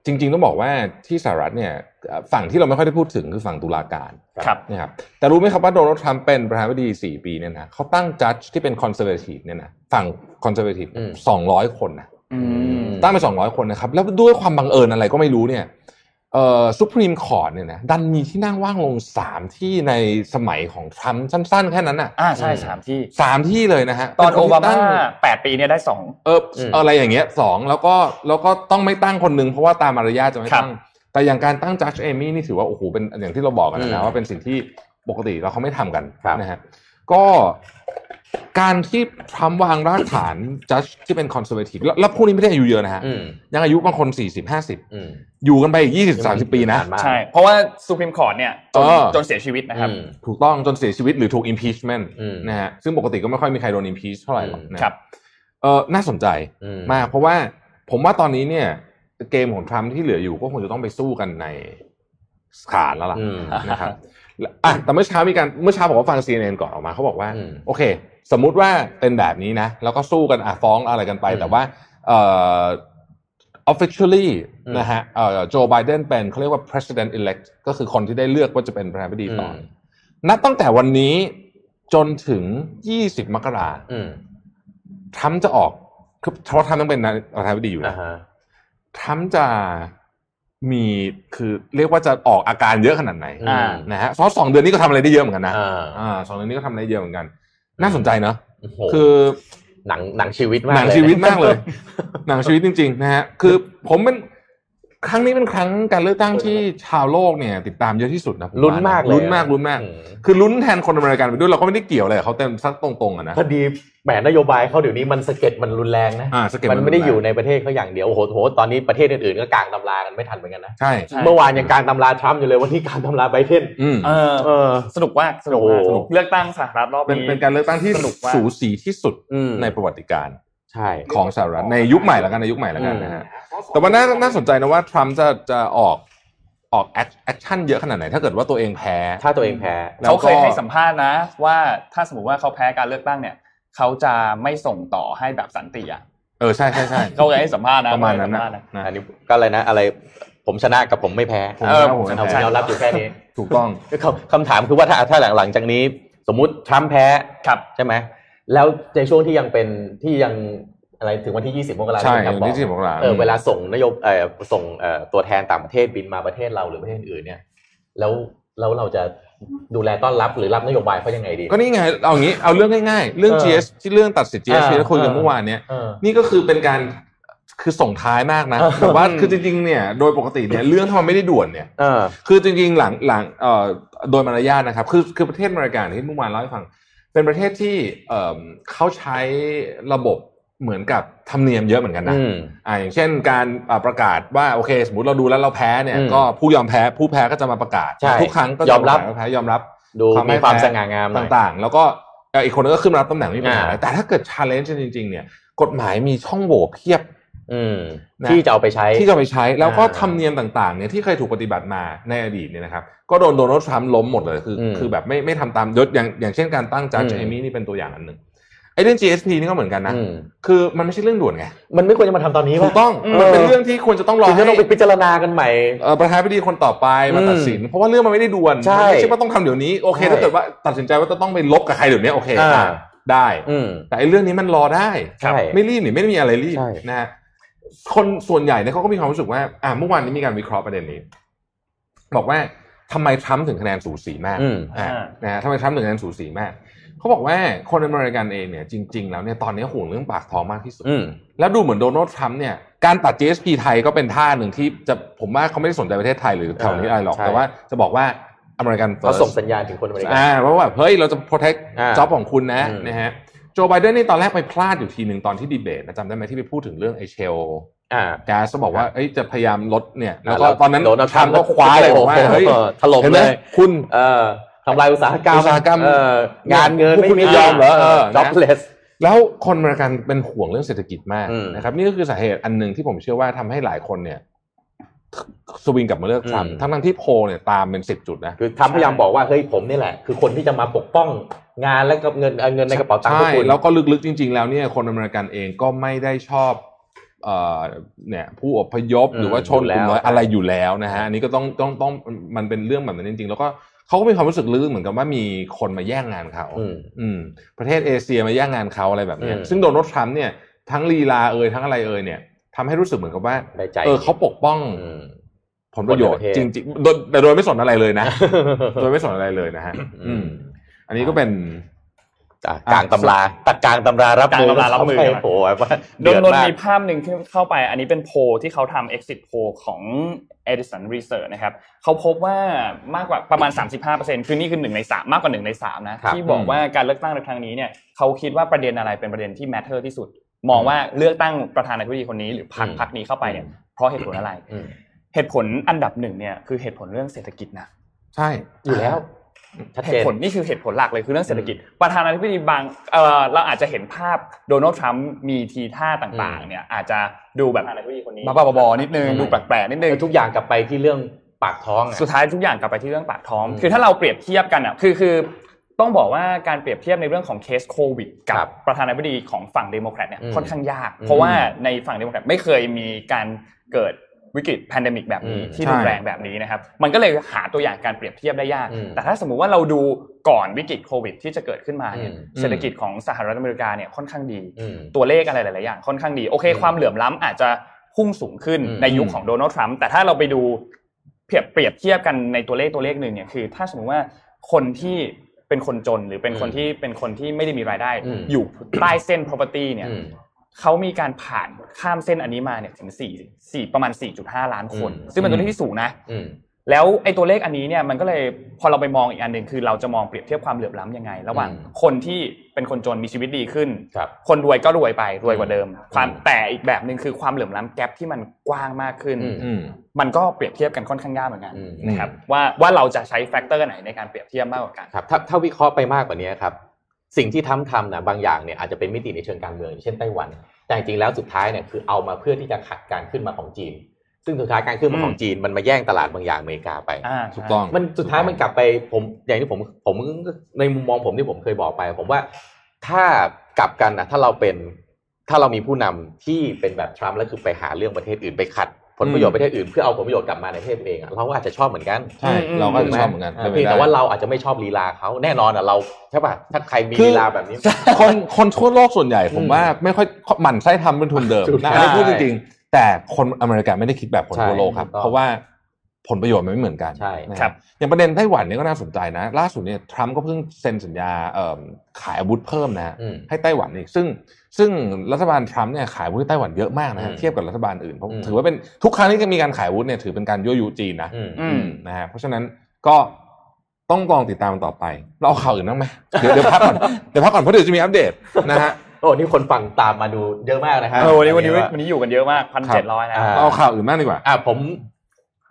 จริง ๆ ต้องบอกว่าที่สหรัฐเนี่ยเอ่อฝั่งที่เราไม่ค่อยได้พูดถึงคือฝั่งตุลาการครับนะครับแต่รู้ไหมครับว่าโดนัลด์ทรัมป์เป็นประธานาธิบดี4ปีเนี่ยนะเขาตั้ง judge ที่เป็น conservative เนี่ยนะฝั่ง conservative อืมสองร้อยคนนะอืมตั้งไปสองร้อยคนนะครับ แล้วด้วยความบังเอิญอะไรก็ไม่รู้เนี่ย เอ่อ Supreme Court เนี่ยนะดันมีที่นั่งว่างลงสามที่ในสมัยของทรัมป์สั้น ๆ แค่นั้นน่ะอ่าใช่สามที่สามที่เลยนะฮะตอนที่โอบามาเป็นคนตั้งแปดปีเนี่ยได้สองเอออืมอะไรอย่างเงี้ยสองแล้วก็แล้วก็ต้องไม่ตั้งคนหนึ่งเพราะว่าตามมารยาทจะไม่ตั้งครับ แต่อย่างการตั้งจัดเอมี่นี่ถือว่าโอ้โหเป็นอย่างที่เราบอกกันนะอืมนะว่าเป็นสิ่งที่ปกติเราเขาไม่ทำกันครับนะฮะก็ การที่ทรัมป์วางรากฐาน judge ที่เป็น conservative แล้วแล้วพวกนี้ไม่ได้อายุเยอะนะฮะอืมยังอายุบางคนสี่สิบห้าสิบอืมอยู่กันไปอีกยี่สิบสามสิบปีนะมากใช่ เพราะว่าสุพรีมคอร์ทเนี่ยจนเออจนเสียชีวิตนะครับอืมถูกต้องจนเสียชีวิตหรือถูก impeachment อืมนะฮะซึ่งปกติก็ไม่ค่อยมีใครโดน impeach เท่าไหร่หรอกนะครับเออน่าสนใจอืมมากเพราะว่าผมว่าตอนนี้เนี่ยเกมของทรัมป์ที่เหลืออยู่ก็คงจะต้องไปสู้กันในศาลแล้วล่ะอืมนะครับและ อะแต่เมื่อเช้ามีการเมื่อเช้าผมก็ฟัง CNN ก่อนออกมาเขาบอกว่าอืมโอเค สมมุติว่าเป็นแบบนี้นะ แล้วก็สู้กันอะฟ้องอะไรกันไปอืมแต่ว่าเอ่อ officially อืมนะฮะเอ่อโจไบเดนเป็นเขาเรียกว่า president elect ก็คือคนที่ได้เลือกว่าจะเป็นประธานาธิบดีต่ออมนับตั้งแต่วันนี้จนถึง 20 มกราอืมทรัมป์จะออกคือเพราะทรัมป์ต้องเป็นประธานาธิบดีอยู่อ่านะฮะทรัมป์จะ มีคือเรียกว่าจะออกอาการเยอะขนาดไหนอ่านะฮะเพราะสองเดือนนี้ก็ทำอะไรได้เยอะเหมือนกันนะอ่าอ่าสองเดือนนี้ก็ทำอะไรได้เยอะเหมือนกัน น่าสนใจเนอะโอ้โหคือหนังหนังชีวิตมากหนังเลยชีวิตมากเลย หนังชีวิตจริง ๆ นะฮะคือผมเป็น ครั้งนี้เป็นครั้งการเลือกตั้งที่ชาวโลกเนี่ย ติดตามเยอะที่สุดนะผมลุ้นว่มากเลยลุ้นมากลุ้นมากอืมคือลุ้นแทนคนอเมริกันไปด้วยเราก็ไม่ได้เกี่ยวอะไรกับเขาเต็มซักตรงๆอะนะพอดีแหมนโยบายเขาเดี๋ยวนี้มันสะเก็ดมันรุนแรงนะอ่าสเก็ตมันไม่ได้อยู่ในประเทศเขาอย่างเดียวโอ้โหโหตอนนี้ประเทศอื่นๆก็กลางตำรากันไม่ทันเหมือนกันนะใช่ใช่เมื่อวานยังกลางตำราทรัมป์อยู่เลยวันที่กลางตำราไบเดนอืมเออเออสนุกมากสนุกมากโอ้โหสนุกเลือกตั้งสหรัฐรอบเป็นนี้เป็นการเลือกตั้งที่สนุกมากสูสีที่สุดอืมในประวัติการณ์ ใช่ของสหรัฐในยุคใหม่แล้วกันในยุคใหม่แล้วกันอืมนะฮะแต่ว่าน่าน่าสนใจนะว่าทรัมป์จะจะออกออก action เยอะขนาดไหนถ้าเกิดว่าตัวเองแพ้ ถ้าตัวเองแพ้แล้วเขาก็เคยให้สัมภาษณ์นะ ว่าถ้าสมมติว่าเขาแพ้การเลือกตั้งเนี่ยเขาจะไม่ส่งต่อให้แบบสันติอะเออใช่ใช่ใช่เขาเคยให้สัมภาษณ์นะประมาณนั้นนะเขาเคยให้สัมภษณ์นะอันนี้ก็อะไรนะอะไรผมชนะกับผมไม่แพ้ผมเออชนะผมผมชชนะนะผมยอมรับอยู่แค่นี้ถูกต้องคำคำถามคือว่าถ้าถ้าหลังหลังจากนี้ สมมุติทรัมป์แพ้ครับใช่ไหม แล้วในช่วงที่ยังเป็นที่ยังอะไรถึงวันที่ 20มกราคมใช่ที่คุณวันที่บ20มกราคมเออเวลาส่งนโยบเออส่งเอ่อตัวแทนต่างประเทศบินมาประเทศเราหรือประเทศอื่นเนี่ย แล้วแล้วเราจะดูแลต้อนรับหรือรับนโยบายเขายังไงดี ก็นี่ไงเอางี้เอาเรื่องง่ายๆ เรื่องเออ GS ที่เรื่องตัดสิทธิ์ GS อ่าที่เราคุยกันเออเมื่อวานเนี้ยเออนี่ก็คือเป็นการคือส่งท้ายมากนะเออแต่ว่าคือจริงๆเนี่ยโดยปกติเนี่ยเรื่องถ้ามันไม่ได้ด่วนเนี่ยเออคือจริงๆหลังหลังเอ่อโดยมารยาทนะครับ คือคือประเทศอเมริกาที่เมื่อวานเล่าให้ฟัง เป็นประเทศที่เอ่อเขาใช้ระบบเหมือนกับธรรมเนียมเยอะเหมือนกันนะอืมอ่าอย่างเช่นการอ่าประกาศว่าโอเค สมมติเราดูแล้วเราแพ้เนี่ยอืมก็ผู้ยอมแพ้ผู้แพ้ก็จะมาประกาศใช่ทุกครั้งก็จะยอมรับปะกาศว่าแพ้ยอมรับดูความมีไม่ความแพ้สง่างามหน่อยต่างๆ แล้วก็เอ่ออีกคนนึงก็ขึ้นมารับตำแหน่งไม่มีปัญหาอ่าแต่ถ้าเกิดชาเลนจ์จริงๆเนี่ยกฎหมายมีช่องโหว่เพียบอืมนะ ที่จะเอาไปใช้ที่จะไปใช้แล้วก็อ่าธรรมเนียมต่างๆเนี่ยที่เคยถูกปฏิบัติมาในอดีตเนี่ยนะครับก็โดนโดนัลด์ทรัมป์ล้มหมดเลยคืออมคือแบบไม่ไม่ทำตามยศอย่างอย่างเช่นการตั้งจัดอืมเอมี่นี่เป็นตัวอย่างอันหนึ่งไอ้เรื่อง GSP นี่ก็เหมือนกันนะอืมคือมันไม่ใช่เรื่องด่วนไง มันไม่ควรจะมาทำตอนนี้ถูป่ะกต้องเออมันเป็นเรื่องที่ควรจะต้องรอถึงจะให้ต้องไปพิจารณากันใหม่เอ่อประธานาธิบดีคนต่อไปมาอืมตัดสิน เพราะว่าเรื่องมันไม่ได้ด่วนใช่มันไม่ใช่ว่าต้องทำเดี๋ยวนี้ โอเคใช่ถ้าเกิดว่าตัดสินใจว่าจะต้องไปลบกับใครเดี๋ยวนี้โอเคอ่าอะได้อืมแต่ไอ้เรื่องนี้มันรอได้ใช่ไม่รีบนี่ไม่ได้มีอะไรรีบใช่นะฮะ คนส่วนใหญ่เนี่ยเขาก็มีความรู้สึกว่าอ่าเมื่อวานนี้มีการวิเคราะห์ประเด็นนี้ บอกว่าทำไมทรัมป์ถึงคะแนนสูสีมากอืมอ่าอ่านะฮะทำไมทรัมป์ถึงคะแนนสูสีมากเขาบอกว่าคนอเมริกันเองเนี่ยจริง ๆ แล้วเนี่ยตอนนี้ห่วงเรื่องปากท้องมากที่สุดอืมแล้วดูเหมือนโดนัลด์ทรัมป์เนี่ยการตัด GSP ไทยก็เป็นท่าหนึ่งที่จะผมว่าเขาไม่ได้สนใจประเทศไทยหรือแถวนี้อะไรหรอกใช่แต่ว่าจะบอกว่าอเมริกันเขาส่งสัญญาณถึงคนอเมริกันอ่าเพราะว่าเฮ้ยเราจะ protect อ่า job ของคุณนะอืมนะฮะ โจไบเดนนี่ตอนแรกไปพลาดอยู่ทีหนึ่งตอนที่ดีเบตนะจำได้ไหมที่ไปพูดถึงเรื่องไอ shale อ่าแก๊สก็บอกว่าเอ้ยจะพยายามลดเนี่ยแล้วก็แล้วตอนนั้นโดนัลด์ทรัมป์ก็ทรัมป์คว้าเลยบอกว่าโอ้โหเฮ้ยถล่มเห็นไหเลยคุณเออทำลายอุตสาหกรรมอุตสาหกรรมเอองานเงินพวกไม่คุณมีไม่ยอมเหรอเออ jobless แล้วคนอเมริกันเป็นห่วงเรื่องเศรษฐกิจมากอืมนะครับ นี่ก็คือสาเหตุอันหนึ่งที่ผมเชื่อว่าทำให้หลายคนเนี่ยสวิงกลับมาเลือกทรัมป์อืมทั้งๆที่โพลเนี่ยตามเป็นสิบจุดนะคือทำพยายามบอกว่าเฮ้ยผมนี่แหละ คือคนที่จะมาปกป้อง งานและกับเงินเอาเงินในกระเป๋าตังค์พวใช่กคุณแล้วก็ลึกๆจริง ๆ แล้วเนี่ยคนอเมริกันเองก็ไม่ได้ชอบเอ่อเนี่ยผู้อพยพอืมหรือว่าชนกลุ่มอยู่แล้วน้อยอะไรอยู่แล้วนะฮะอันนี้ก็ต้องต้องต้องมันเป็นเรื่องแบบนั้นจริง ๆ แล้วก็เขาก็มีความรู้สึกลึกๆเหมือนกับว่ามีคนมาแย่งงานเขาอืมอืมประเทศเอเชียมาแย่งงานเขาอะไรแบบเนี้ยอืมซึ่งโดนัลด์ทรัมป์เนี่ยทั้งลีลาเอ่ยทั้งอะไรเอ่ยเนี่ยทำให้รู้สึกเหมือนกับว่าได้ใจเออเขาปกป้องอืมผลประโยชน์คนในประเทศจริงๆโดยแต่โดยไม่สนอะไรเลยนะ โดยไม่สนอะไรเลยนะฮะ อืมอันนี้ก็เป็นอะกลางตำราตักกลางตำรารับกลางตำรารับมือเข้ไปโอ้โหว่าโดเดืนอดนนมากมีภาพหนึ่งที่เข้าไป อันนี้เป็นโพลที่เขาทำ exit poll ของ Edison Research นะครับเขาพบว่ามากกว่าประมาณ 35%คือนี่คือหนึ่งในสามมากกว่าหนึ่งในสามนะครับที่บอกว่าการเลือกตั้งในครั้งนี้เนี่ยเขาคิดว่าประเด็นอะไรเป็นประเด็นที่ matter ที่สุด มองว่าเลือกตั้งประธานาธิบดีคนนี้หรือพรรคอืมพรรคนี้เข้าไปเนี่ยเพราะเหตุผลอะไรอืมเหตุผลอันดับหนึ่งเนี่ยคือเหตุผลเรื่องเศรษฐกิจนะใช่อยู่แล้ว ชัดเหเจนตุผลนี่คือเหตุผลหลักเลยคือเรื่องเศรษฐกิจ ประธานาธิบดีบางเออเราอาจจะเห็นภาพโดนัลด์ทรัมป์มีทีท่าต่างๆ เนี่ยอาจจะดูแบบบ้าๆบอๆนิดนึงอืมดูแปลกๆนิดนึงทุกอย่างกลับไปที่เรื่องปากท้องอะสุดท้ายทุกอย่างกลับไปที่เรื่องปากท้องอืมคือถ้าเราเปรียบเทียบกันอะคือคือต้องบอกว่าการเปรียบเทียบในเรื่องของเคสโควิดครับบประธานาธิบดีของฝั่งเดโมแครตเนี่ยอืมค่อนข้างยากอืมเพราะว่าในฝั่งเดโมแครตไม่เคยมีการเกิด วิกฤต pandemic แบบนี้อืมที่ใช่รุนแรงแบบนี้นะครับมันก็เลยหาตัวอย่างการเปรียบเทียบได้ยากอืมแต่ถ้าสมมุติว่าเราดูก่อนวิกฤตโควิดที่จะเกิดขึ้นมาเนี่ยอืมเศรษฐกิจของสหรัฐอเมริกาเนี่ยค่อนข้างดีอืมตัวเลขอะไรหลาย ๆ อย่างค่อนข้างดีโอเคอืมความเหลื่อมล้ำอาจจะพุ่งสูงขึ้นอืมในยุคของโดนัลด์ทรัมป์แต่ถ้าเราไปดูเปรียบเปรียบเทียบกันในตัวเลขตัวเลขหนึ่งเนี่ยคือ ถ้าสมมติว่าคนที่เป็นคนจนหรือเป็นคนอืมที่เป็นคนที่ไม่ได้มีรายได้อืมอยู่ใต้เส้น property เนี่ยอืม เขามีการผ่านข้ามเส้นอันนี้มาเนี่ยถึง4 4ประมาณ 4.5 ล้านคนอืมซึ่งเป็นตัวเลขที่สูงนะอืมแล้วไอ้ตัวเลขอันนี้เนี่ยมันก็เลยพอเราไปมองอีกอันหนึ่งคือเราจะมองเปรียบเทียบความเหลื่อมล้ำยังไง ระหว่างอืมคนที่เป็นคนจนมีชีวิตดีขึ้นครับคนรวยก็รวยไปรวยกว่าเดิม ความอืมแต่อีกแบบหนึ่งคือความเหลื่อมล้ำแกลบที่มันกว้างมากขึ้นอืมอืมมันก็เปรียบเทียบกันค่อนข้างยากเหมือนกันอืมนะครับว่าว่าเราจะใช้แฟกเตอร์ไหนในการเปรียบเทียบมากกว่ากันครับถ้าถ้าวิเคราะห์ไปมากกว่านี้ครับ สิ่งที่ทำทำนะบางอย่างเนี่ยอาจจะเป็นมิติในเชิงการเมืองอย่างเช่นไต้หวัน แต่จริงๆแล้วสุดท้ายเนี่ยคือเอามาเพื่อที่จะขัดการขึ้นมาของจีน ซึ่งสุดท้ายการขึ้นมาของจีนมันมาแย่งตลาดบางอย่างอเมริกาไปอ่าถูกต้องมันสุดท้ายมันกลับไปผมอย่างที่ผมผมในมุมมองผมที่ผมเคยบอกไป ผมว่าถ้ากลับกันนะถ้าเราเป็นถ้าเรามีผู้นำที่เป็นแบบทรัมป์แล้วคือไปหาเรื่องประเทศอื่นไปขัด ผลประโยชน์ประเทศอื่นเพื่อเอาผลประโยชน์กลับมาในประเทศตัวเองอะเราก็อาจจะชอบเหมือนกันใช่อืมเราก็ถูจะกไหมชอบเหมือนกันอ่าเป็นไปเพียงได้แต่ว่าเราอาจจะไม่ชอบลีลาเขาแน่นอนอะเราใช่ป่ะถ้าใครมีคือลีลาแบบนี้คนคนทั่วโลกส่วนใหญ่ผมอืมว่าไม่ค่อยหมั่นไส้ทำเป็นทุนเดิมถูกนะใช่อันนี้พูดจริงๆแต่คนอเมริกันไม่ได้คิดแบบคนใช่ทั่วโลกครับถูกต้องเพราะว่าผลประโยชน์มันไม่เหมือนกันใช่นะคครัรับบอย่างประเด็นไต้หวันเนี่ยก็น่าสนใจนะ ล่าสุดเนี่ยทรัมป์ก็เพิ่งเซ็นสัญญาเอิ่มขายอาวุธเพิ่มนะฮะอืมให้ไต้หวันอีกซึ่ง ซึ่งรัฐบาลทรัมป์เนี่ยขายอาวุธให้ไต้หวันเยอะมากนะฮะอืมเทียบกับรัฐบาลอื่นเพราะอืมถือว่าเป็นทุกครั้งที่จะมีการขายอาวุธเนี่ยถือเป็นการยั่วยุจีนนะอืมอืมนะฮะเพราะฉะนั้นก็ต้องลองติดตามต่อไป เราเอาข่าวอื่นบ้างไหมเดี๋ยวเดี๋ยวพักก่อนเดี๋ยวพักก่อนเพราะเดี๋ยวจะมีอัปเดตนะฮะโอ้นี่คนฟังตามมาดูเยอะมากนะฮะเออวันนี้วันนี้ว่าวันนี้อยู่กันเยอะมากพันเจ็ดร้อยนะอ่าเอาข่าวอื่นมากดีกว่าอะผม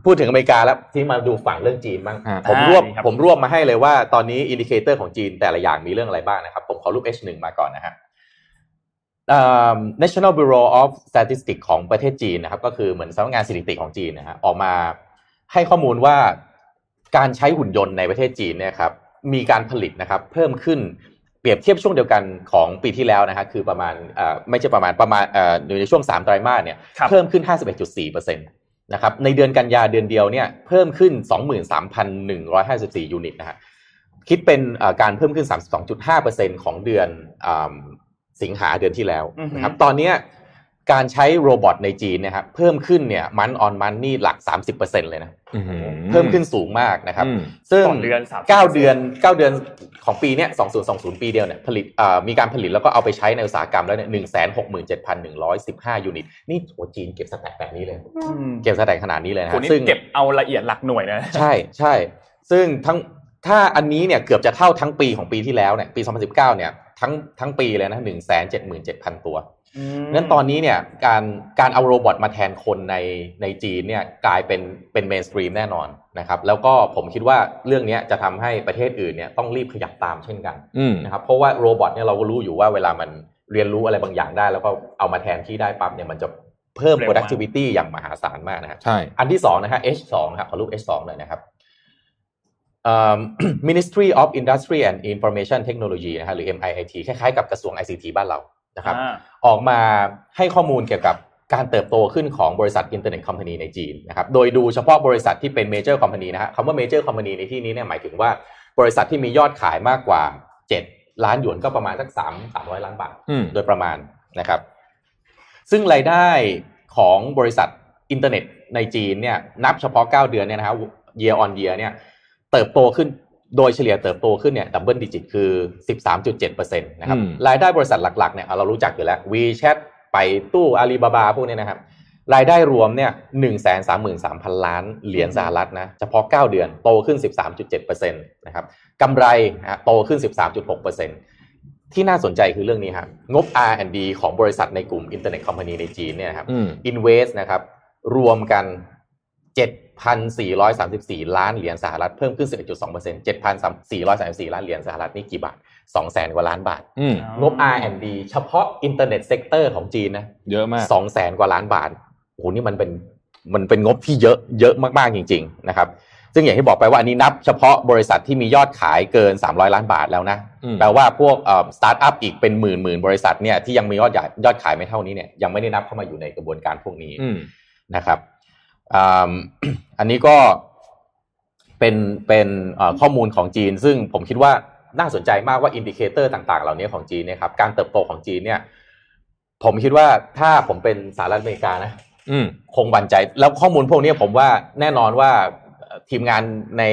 พูดถึงอเมริกาแล้วที่มาดูฝั่งเรื่องจีนบ้างฮะผมอ่ารวบดีครับผมรวบมาให้เลยว่าตอนนี้ indicator ของจีนแต่ละอย่างมีเรื่องอะไรบ้างนะครับ ผมขอรูป H1 มาก่อนนะฮะอ่า National Bureau of Statistics ของประเทศจีนนะครับ ก็คือเหมือนสำนักงานสถิติของจีนนะฮะออกมาให้ข้อมูลว่าการใช้หุ่นยนต์ในประเทศจีนเนี่ยครับมีการผลิตนะครับเพิ่มขึ้นเปรียบเทียบช่วงเดียวกันของปีที่แล้วนะฮะคือประมาณเอ่อไม่ใช่ประมาณประมาณเอ่ออยู่ในช่วง 3 ไตรมาสเนี่ยครับเพิ่มขึ้น 51.4%นะครับในเดือนกันยาเดือนเดียวเนี่ยเพิ่มขึ้น 23,154 ยูนิตนะฮะคิดเป็นเอ่อการเพิ่มขึ้น 32.5%ของเดือนอ่า สิงหาเดือนที่แล้วอือฮึนะครับตอนเนี้ยการใช้ robot ในจีนเนี่ยนะครับเพิ่มขึ้นเนี่ย month on month นี่หลัก 30%เลยนะอื้อหือเพิ่มขึ้นสูงมากนะครับอืมซึ่งต่อเดือน30% 9เดือน9 เดือนของปีเนี้ย2020 ปีเดียวเนี่ยผลิตเอ่อมีการผลิตแล้วก็เอาไปใช้ในอุตสาหกรรมแล้วเนี่ย167,115 unit นี่โอ้จีนเก็บ stat แบบนี้เลย เก็บ stat ขนาดนี้เลยนะฮะนี้ซึ่งเก็บเอาละเอียดหลักหน่วยนะใช่ใช่ซึ่งทั้งถ้าอันนี้เนี่ยเกือบจะเท่าทั้งปีของปีที่แล้วเนี่ยปี 2019 เนี่ย ทั้งทั้งปีเลยนะ177,000ตัวงั้นตอนนี้เนี่ยการการเอา robot มาแทนคนในในจีนเนี่ยกลายเป็นเป็น mainstream แน่นอนนะครับแล้วก็ผมคิดว่าเรื่องเนี้ยจะทำให้ประเทศอื่นเนี่ยต้องรีบขยับตามเช่นกันอืมนะครับเพราะว่า robot เนี่ยเราก็รู้อยู่ว่าเวลามันเรียนรู้อะไรบางอย่างได้ แล้วก็เอามาแทนที่ได้ปั๊บเนี่ยมันจะเพิ่มเร็วมาก productivity อย่างมหาศาลมากนะครับใช่อันที่สองนะฮะ H2 นะครับขอรูป H2 หน่อยนะครับเอ่อ Ministry of Industry and Information Technology นะฮะหรือ MIIT คล้ายๆกับกระทรวง ICT บ้านเรานะครับอ่าออกมาให้ข้อมูลเกี่ยวกับการเติบโตขึ้นของบริษัท internet company ในจีนนะครับโดยดูเฉพาะบริษัทที่เป็น major company นะฮะคำว่า major company ในที่นี้เนี่ยหมายถึงว่าบริษัทที่มียอดขายมากกว่า 7 ล้านหยวนก็ประมาณสัก3 300ล้านบาทอืมโดยประมาณนะครับ ซึ่งรายได้ของบริษัทอินเทอร์เน็ตในจีนเนี่ยนับเฉพาะ 9 เดือนเนี่ยนะครับ year on year เนี่ย เติบโตขึ้นโดยเฉลี่ยเติบโตขึ้นเนี่ย double digit คือ 13.7%นะครับอืมรายได้บริษัทหลักๆเนี่ยเรารู้จักอยู่แล้ว WeChat ไป่ตู้อาลีบาบาพวกนี้นะครับรายได้รวมเนี่ยหนึ่งแสนสามหมื่นสามพันล้านเหรียญสหรัฐนะ เฉพาะ 9 เดือนโตขึ้น 13.7%นะครับกำไรนะฮะโตขึ้น 13.6%ที่น่าสนใจคือเรื่องนี้ครับงบ R&D ของบริษัทในกลุ่ม internet company ในจีนเนี่ยนะครับอืม Invest นะครับรวมกัน 7,434 ล้านเหรียญสหรัฐเพิ่มขึ้น 11.2% 7,434 ล้านเหรียญสหรัฐนี่กี่บาท200,000กว่าล้านบาทอืมงบ R&D เฉพาะ internet sector ของจีนนะเยอะมากสองแสนกว่าล้านบาทโอ้โหนี่มันเป็นมันเป็นงบที่เยอะเยอะมากๆจริง ๆ นะครับ ซึ่งอย่างที่บอกไปว่าอันนี้นับเฉพาะบริษัทที่มียอดขายเกิน 300 ล้านบาทแล้วนะอืมแปลว่าพวกเอ่อสตาร์ทอัพอีกเป็นหมื่นหมื่นบริษัทเนี่ยที่ยังมียอดใหญ่ยอดขายไม่เท่านี้เนี่ยยังไม่ได้นับเข้ามาอยู่ในกระบวนการพวกนี้อืมนะครับ อ่าอันนี้ก็เป็นเป็นเอ่อข้อมูลของจีน ซึ่งผมคิดว่าน่าสนใจมากว่า indicator ต่าง ๆ เหล่านี้ของจีนเนี่ยครับการเติบโตของจีนเนี่ย ผมคิดว่าถ้าผมเป็นสหรัฐอเมริกานะอืมคงหวั่นใจ แล้วข้อมูลพวกนี้ผมว่าแน่นอนว่าเอ่อทีมงานใน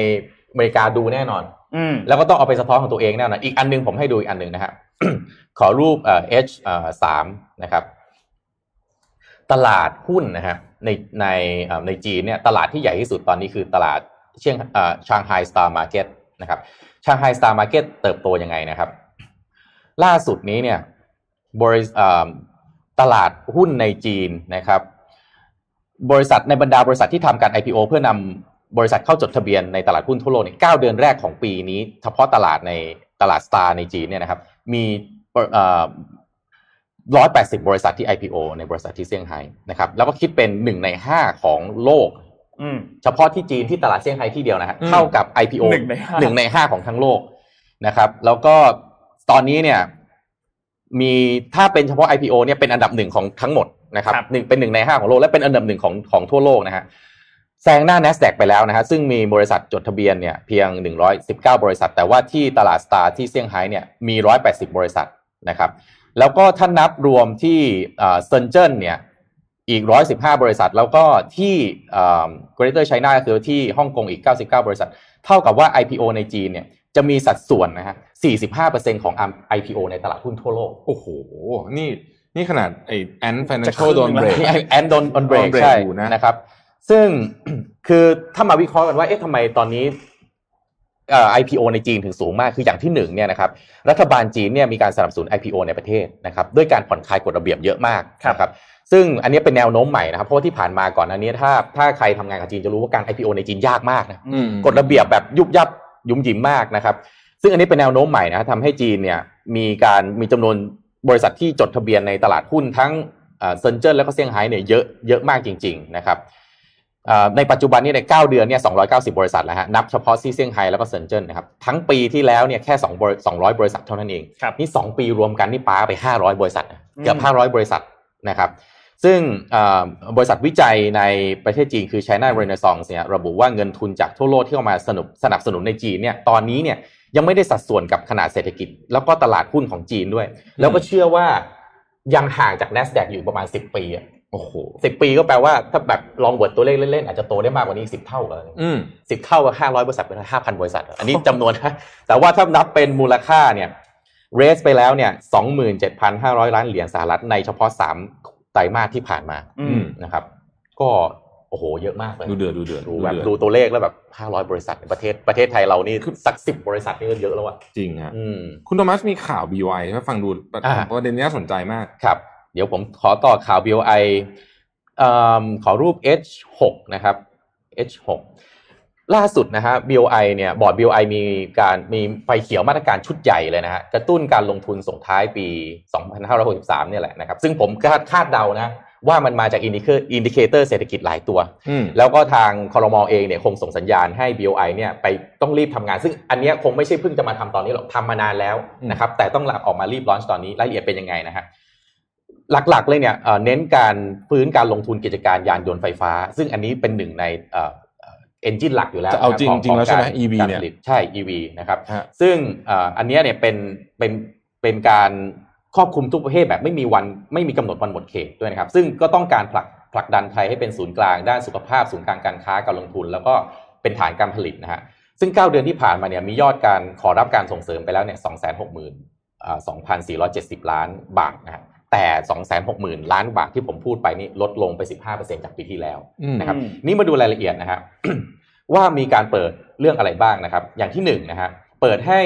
อเมริกาดูแน่นอนอืมแล้วก็ต้องเอาไปสะท้อนของตัวเองแน่นอนอีกอันหนึ่งผมให้ดูอีกอันหนึ่งนะครับขอรูปเอ่อ H เอ่อสามนะครับ ตลาดหุ้นนะครับในในในจีนเนี่ยตลาดที่ใหญ่ที่สุดตอนนี้คือตลาดเซี่ยง Shanghai STAR Market นะครับ Shanghai STAR Market เติบโตยังไงนะครับ ล่าสุดนี้เนี่ยบริษเอ่อตลาดหุ้นในจีนนะครับ บริษัทในบรรดาบริษัทที่ทำการ IPO เพื่อนำบริษัทเข้าจดทะเบียนในตลาดหุ้นทั่วโลกเนี่ยเก้าเดือนแรกของปีนี้ เฉพาะตลาดในตลาดสตาร์ในจีนเนี่ยนะครับ มี ร้อยแปดสิบบริษัทที่ IPO ในบริษัทที่เซี่ยงไฮ้นะครับแล้วก็คิดเป็นหนึ่งในห้าของโลกอืมเฉพาะที่จีนที่ตลาดเซี่ยงไฮ้ที่เดียวนะฮะอืมเท่ากับ IPO หนึ่งในห้าหนึ่งในห้าของทั้งโลกนะครับ แล้วก็ตอนนี้เนี่ย มีถ้าเป็นเฉพาะ IPO เนี่ยเป็นอันดับหนึ่งของทั้งหมดนะครับครับหนึ่งเป็นหนึ่งในห้าของโลกและเป็นอันดับหนึ่งของของทั่วโลกนะฮะแซงหน้า NASDAQ ไปแล้วนะฮะซึ่งมีบริษัทจดทะเบียนเนี่ยเพียง 119 บริษัท แต่ว่าที่ตลาดสตาร์ที่เซี่ยงไฮ้เนี่ยมี 180 บริษัทนะครับ แล้วก็ถ้านับรวมที่เซินเจิ้นเนี่ยอีก 115 บริษัท แล้วก็ที่เอ่อ Greater China ก็คือที่ฮ่องกงอีก 99 บริษัท เท่ากับว่า IPO ในจีนเนี่ยจะมีสัดส่วนนะฮะ 45%ของ IPO ในตลาดหุ้นทั่วโลก โอ้โห นี่นี่ขนาดไอ้แอนจะ financial ครึ่งโดนหนึ่งเบรกนี่แอนดอนออนเบรก on break ใช่อยู่นะนะครับ ซึ่งคือถ้ามาวิเคราะห์กันว่า เอ๊ะทำไมตอนนี้เอ่อ IPO ในจีนถึงสูงมากคืออย่างที่หนึ่งเนี่ยนะครับรัฐบาลจีนเนี่ยมีการสนับสนุน IPO ในประเทศนะครับด้วยการผ่อนคลายกฎระเบียบเยอะมากครับนะครับซึ่งอันนี้เป็นแนวโน้มใหม่นะครับเพราะว่าที่ผ่านมาก่อนอันนี้ถ้าถ้าใครทำงานกับจีนจะรู้ว่าการ IPO ในจีนยากมากนะอืมกฎระเบียบแบบยุบยับยุ่มหยิมมากนะครับซึ่งอันนี้เป็นแนวโน้มใหม่นะทำให้จีนเนี่ยมีการมีจำนวนบริษัทที่จดทะเบียนในตลาดหุ้นทั้งเซินเจิ้นแล้วก็เซี่ยงไฮ้เนี่ยเยอะเยอะมากจริง ๆ นะครับเอ่อ ในปัจจุบันนี้ใน 9 เดือนเนี่ย290 บริษัทแล้วฮะนับเฉพาะที่เซี่ยงไฮ้แล้วก็เซินเจิ้นนะครับทั้งปีที่แล้วเนี่ยแค่2บริ200 บริษัทเท่านั้นเองครับนี่ 2 ปีรวมกันนี่ปาไป 500 บริษัทนะเกือบอืม500 บริษัทนะครับซึ่งเอ่อบริษัทวิจัยในประเทศจีนคือ China Renaissance เนี่ยระบุว่าเงินทุนจากทั่วโลกที่เข้ามาสนับสนับสนุนในจีนเนี่ยตอนนี้เนี่ยยังไม่ได้สัดส่วนกับขนาดเศรษฐกิจ แล้วก็ตลาดหุ้นของจีนด้วย แล้วก็เชื่อว่ายังห่างจาก NASDAQ อยู่ประมาณ 10 ปีอะ โอ้โหสิปีก็แปลว่าถ้าแบบลองบวดตัวเลขเล่นๆ อาจจะโตได้มากกว่านี้สิบเท่าเลยอืมสิบเท่ากับห้าร้อยบริษัทเป็นห้าพันบริษัท อันนี้จำนวนนะแต่ว่าถ้านับเป็นมูลค่าเนี่ยเรสไปแล้วเนี่ยสองหมื่นเจ็ดพันห้าร้อยล้านเหรียญสหรัฐในเฉพาะสามไตรมาสที่ผ่านมาอือืมมนะครับ ก็โอ้โห เยอะมากเลยดูเดือดดูเดือดดูแบบเดือดูตัวเลขแล้วแบบห้าร้อยบริษัทในประเทศประเทศไทยเรานี่สักสิบบริษัทนี่ก็เยอะแล้วอะจริงฮะอืมคุณโทมัสมีข่าว BOI ถ้าฟังดูอ่าประเด็นนี้น่าสนใจมากครับ เดี๋ยวผมขอต่อข่าว BOI เอิ่มขอรูป H6 นะครับ H6 ล่าสุดนะฮะ BOI เนี่ยบอร์ด BOI มีการมีไฟเขียวมาตรการชุดใหญ่เลยนะฮะกระตุ้นการลงทุนส่งท้ายปี 2563เนี่ยแหละนะครับ ซึ่งผมคาดคาดเดานะว่ามันมาจาก indica indicator เศรษฐกิจหลายตัวอืมแล้วก็ทางคอรมอเองเนี่ยคงส่งสัญญาณให้ BOI เนี่ยไปต้องรีบทำงาน ซึ่งอันเนี้ยคงไม่ใช่เพิ่งจะมาทำตอนนี้หรอกทำมานานแล้วนะครับแต่ต้องออกมารีบลอนช์ตอนนี้รายละเอียดเป็นยังไงนะฮะ หลักๆเลยเนี่ยเอ่อเน้นการฟื้นการลงทุนกิจการยานยนต์ไฟฟ้า ซึ่งอันนี้เป็นหนึ่งในเอนจินหลักอยู่แล้วจะเอาจริงขจริงแล้วใช่ไหมขกา EV การเนี่ยผลิตใช่ EV นะครับฮะซึ่งเอ่ออันเนี้ยเนี่ยเป็นเป็นเป็นการครอบคลุมทุกประเภทแบบไม่มีวันไม่มีกำหนดวันหมดเขตด้วยนะครับ ซึ่งก็ต้องการผลักผลักดันไทยให้เป็นศูนย์กลางด้านสุขภาพศูนย์กลางการค้าการลงทุน แล้วก็เป็นฐานการผลิตนะฮะซึ่ง 9 เดือนที่ผ่านมาเนี่ยมียอดการขอรับการส่งเสริมไปแล้วเนี่ยสองแสนหกหมื่นสองพันสี่ร้อยเจ็ดสิบล้านบาทนะฮะ แต่สองแสนหกหมื่นล้านบาทที่ผมพูดไปนี่ลดลงไปสิบห้าเปอร์เซ็นจากปีที่แล้วอืมนะครับอืมนี่มาดูรายละเอียดนะฮะว่ามีการเปิดเรื่องอะไรบ้างนะครับ อย่างที่หนึ่งนะฮะเปิดให้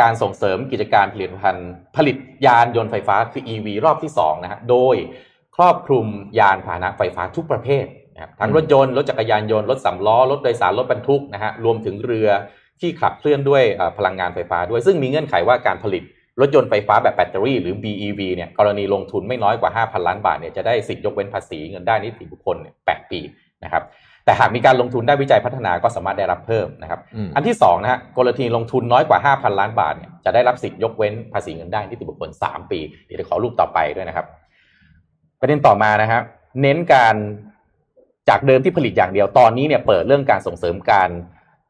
การส่งเสริมกิจการผลิตภัณฑ์ผลิตยานยนต์ไฟฟ้าคือ EV รอบที่สองนะฮะโดยครอบคลุมยานพาหนะไฟฟ้าทุกประเภทนะครับทั้งรถยนต์ รถจักรยานยนต์ รถสำล้อ รถโดยสาร รถบรรทุกนะฮะรวมถึงเรือที่ขับเคลื่อนด้วยเอ่อพลังงานไฟฟ้าด้วย ซึ่งมีเงื่อนไขว่าการผลิต รถยนต์ไฟฟ้าแบบแบตเตอรี่หรือ BEV เนี่ยกรณีลงทุนไม่น้อยกว่า 5,000 ล้านบาทเนี่ยจะได้สิทธิยกเว้นภาษีเงินได้นิติบุคคลเนี่ย8ปีนะครับแต่หากมีการลงทุนได้วิจัยพัฒนาก็สามารถได้รับเพิ่มนะครับอืมอันที่สองนะฮะกรณีลงทุนน้อยกว่า 5,000 ล้านบาทเนี่ยจะได้รับสิทธิ์ยกเว้นภาษีเงินได้นิติบุคคล 3 ปีเดี๋ยวจะขอรูปต่อไปด้วยนะครับ ประเด็นต่อมานะครับเน้นการจากเดิมที่ผลิตอย่างเดียวตอนนี้เนี่ยเปิดเรื่องการส่งเสริมการ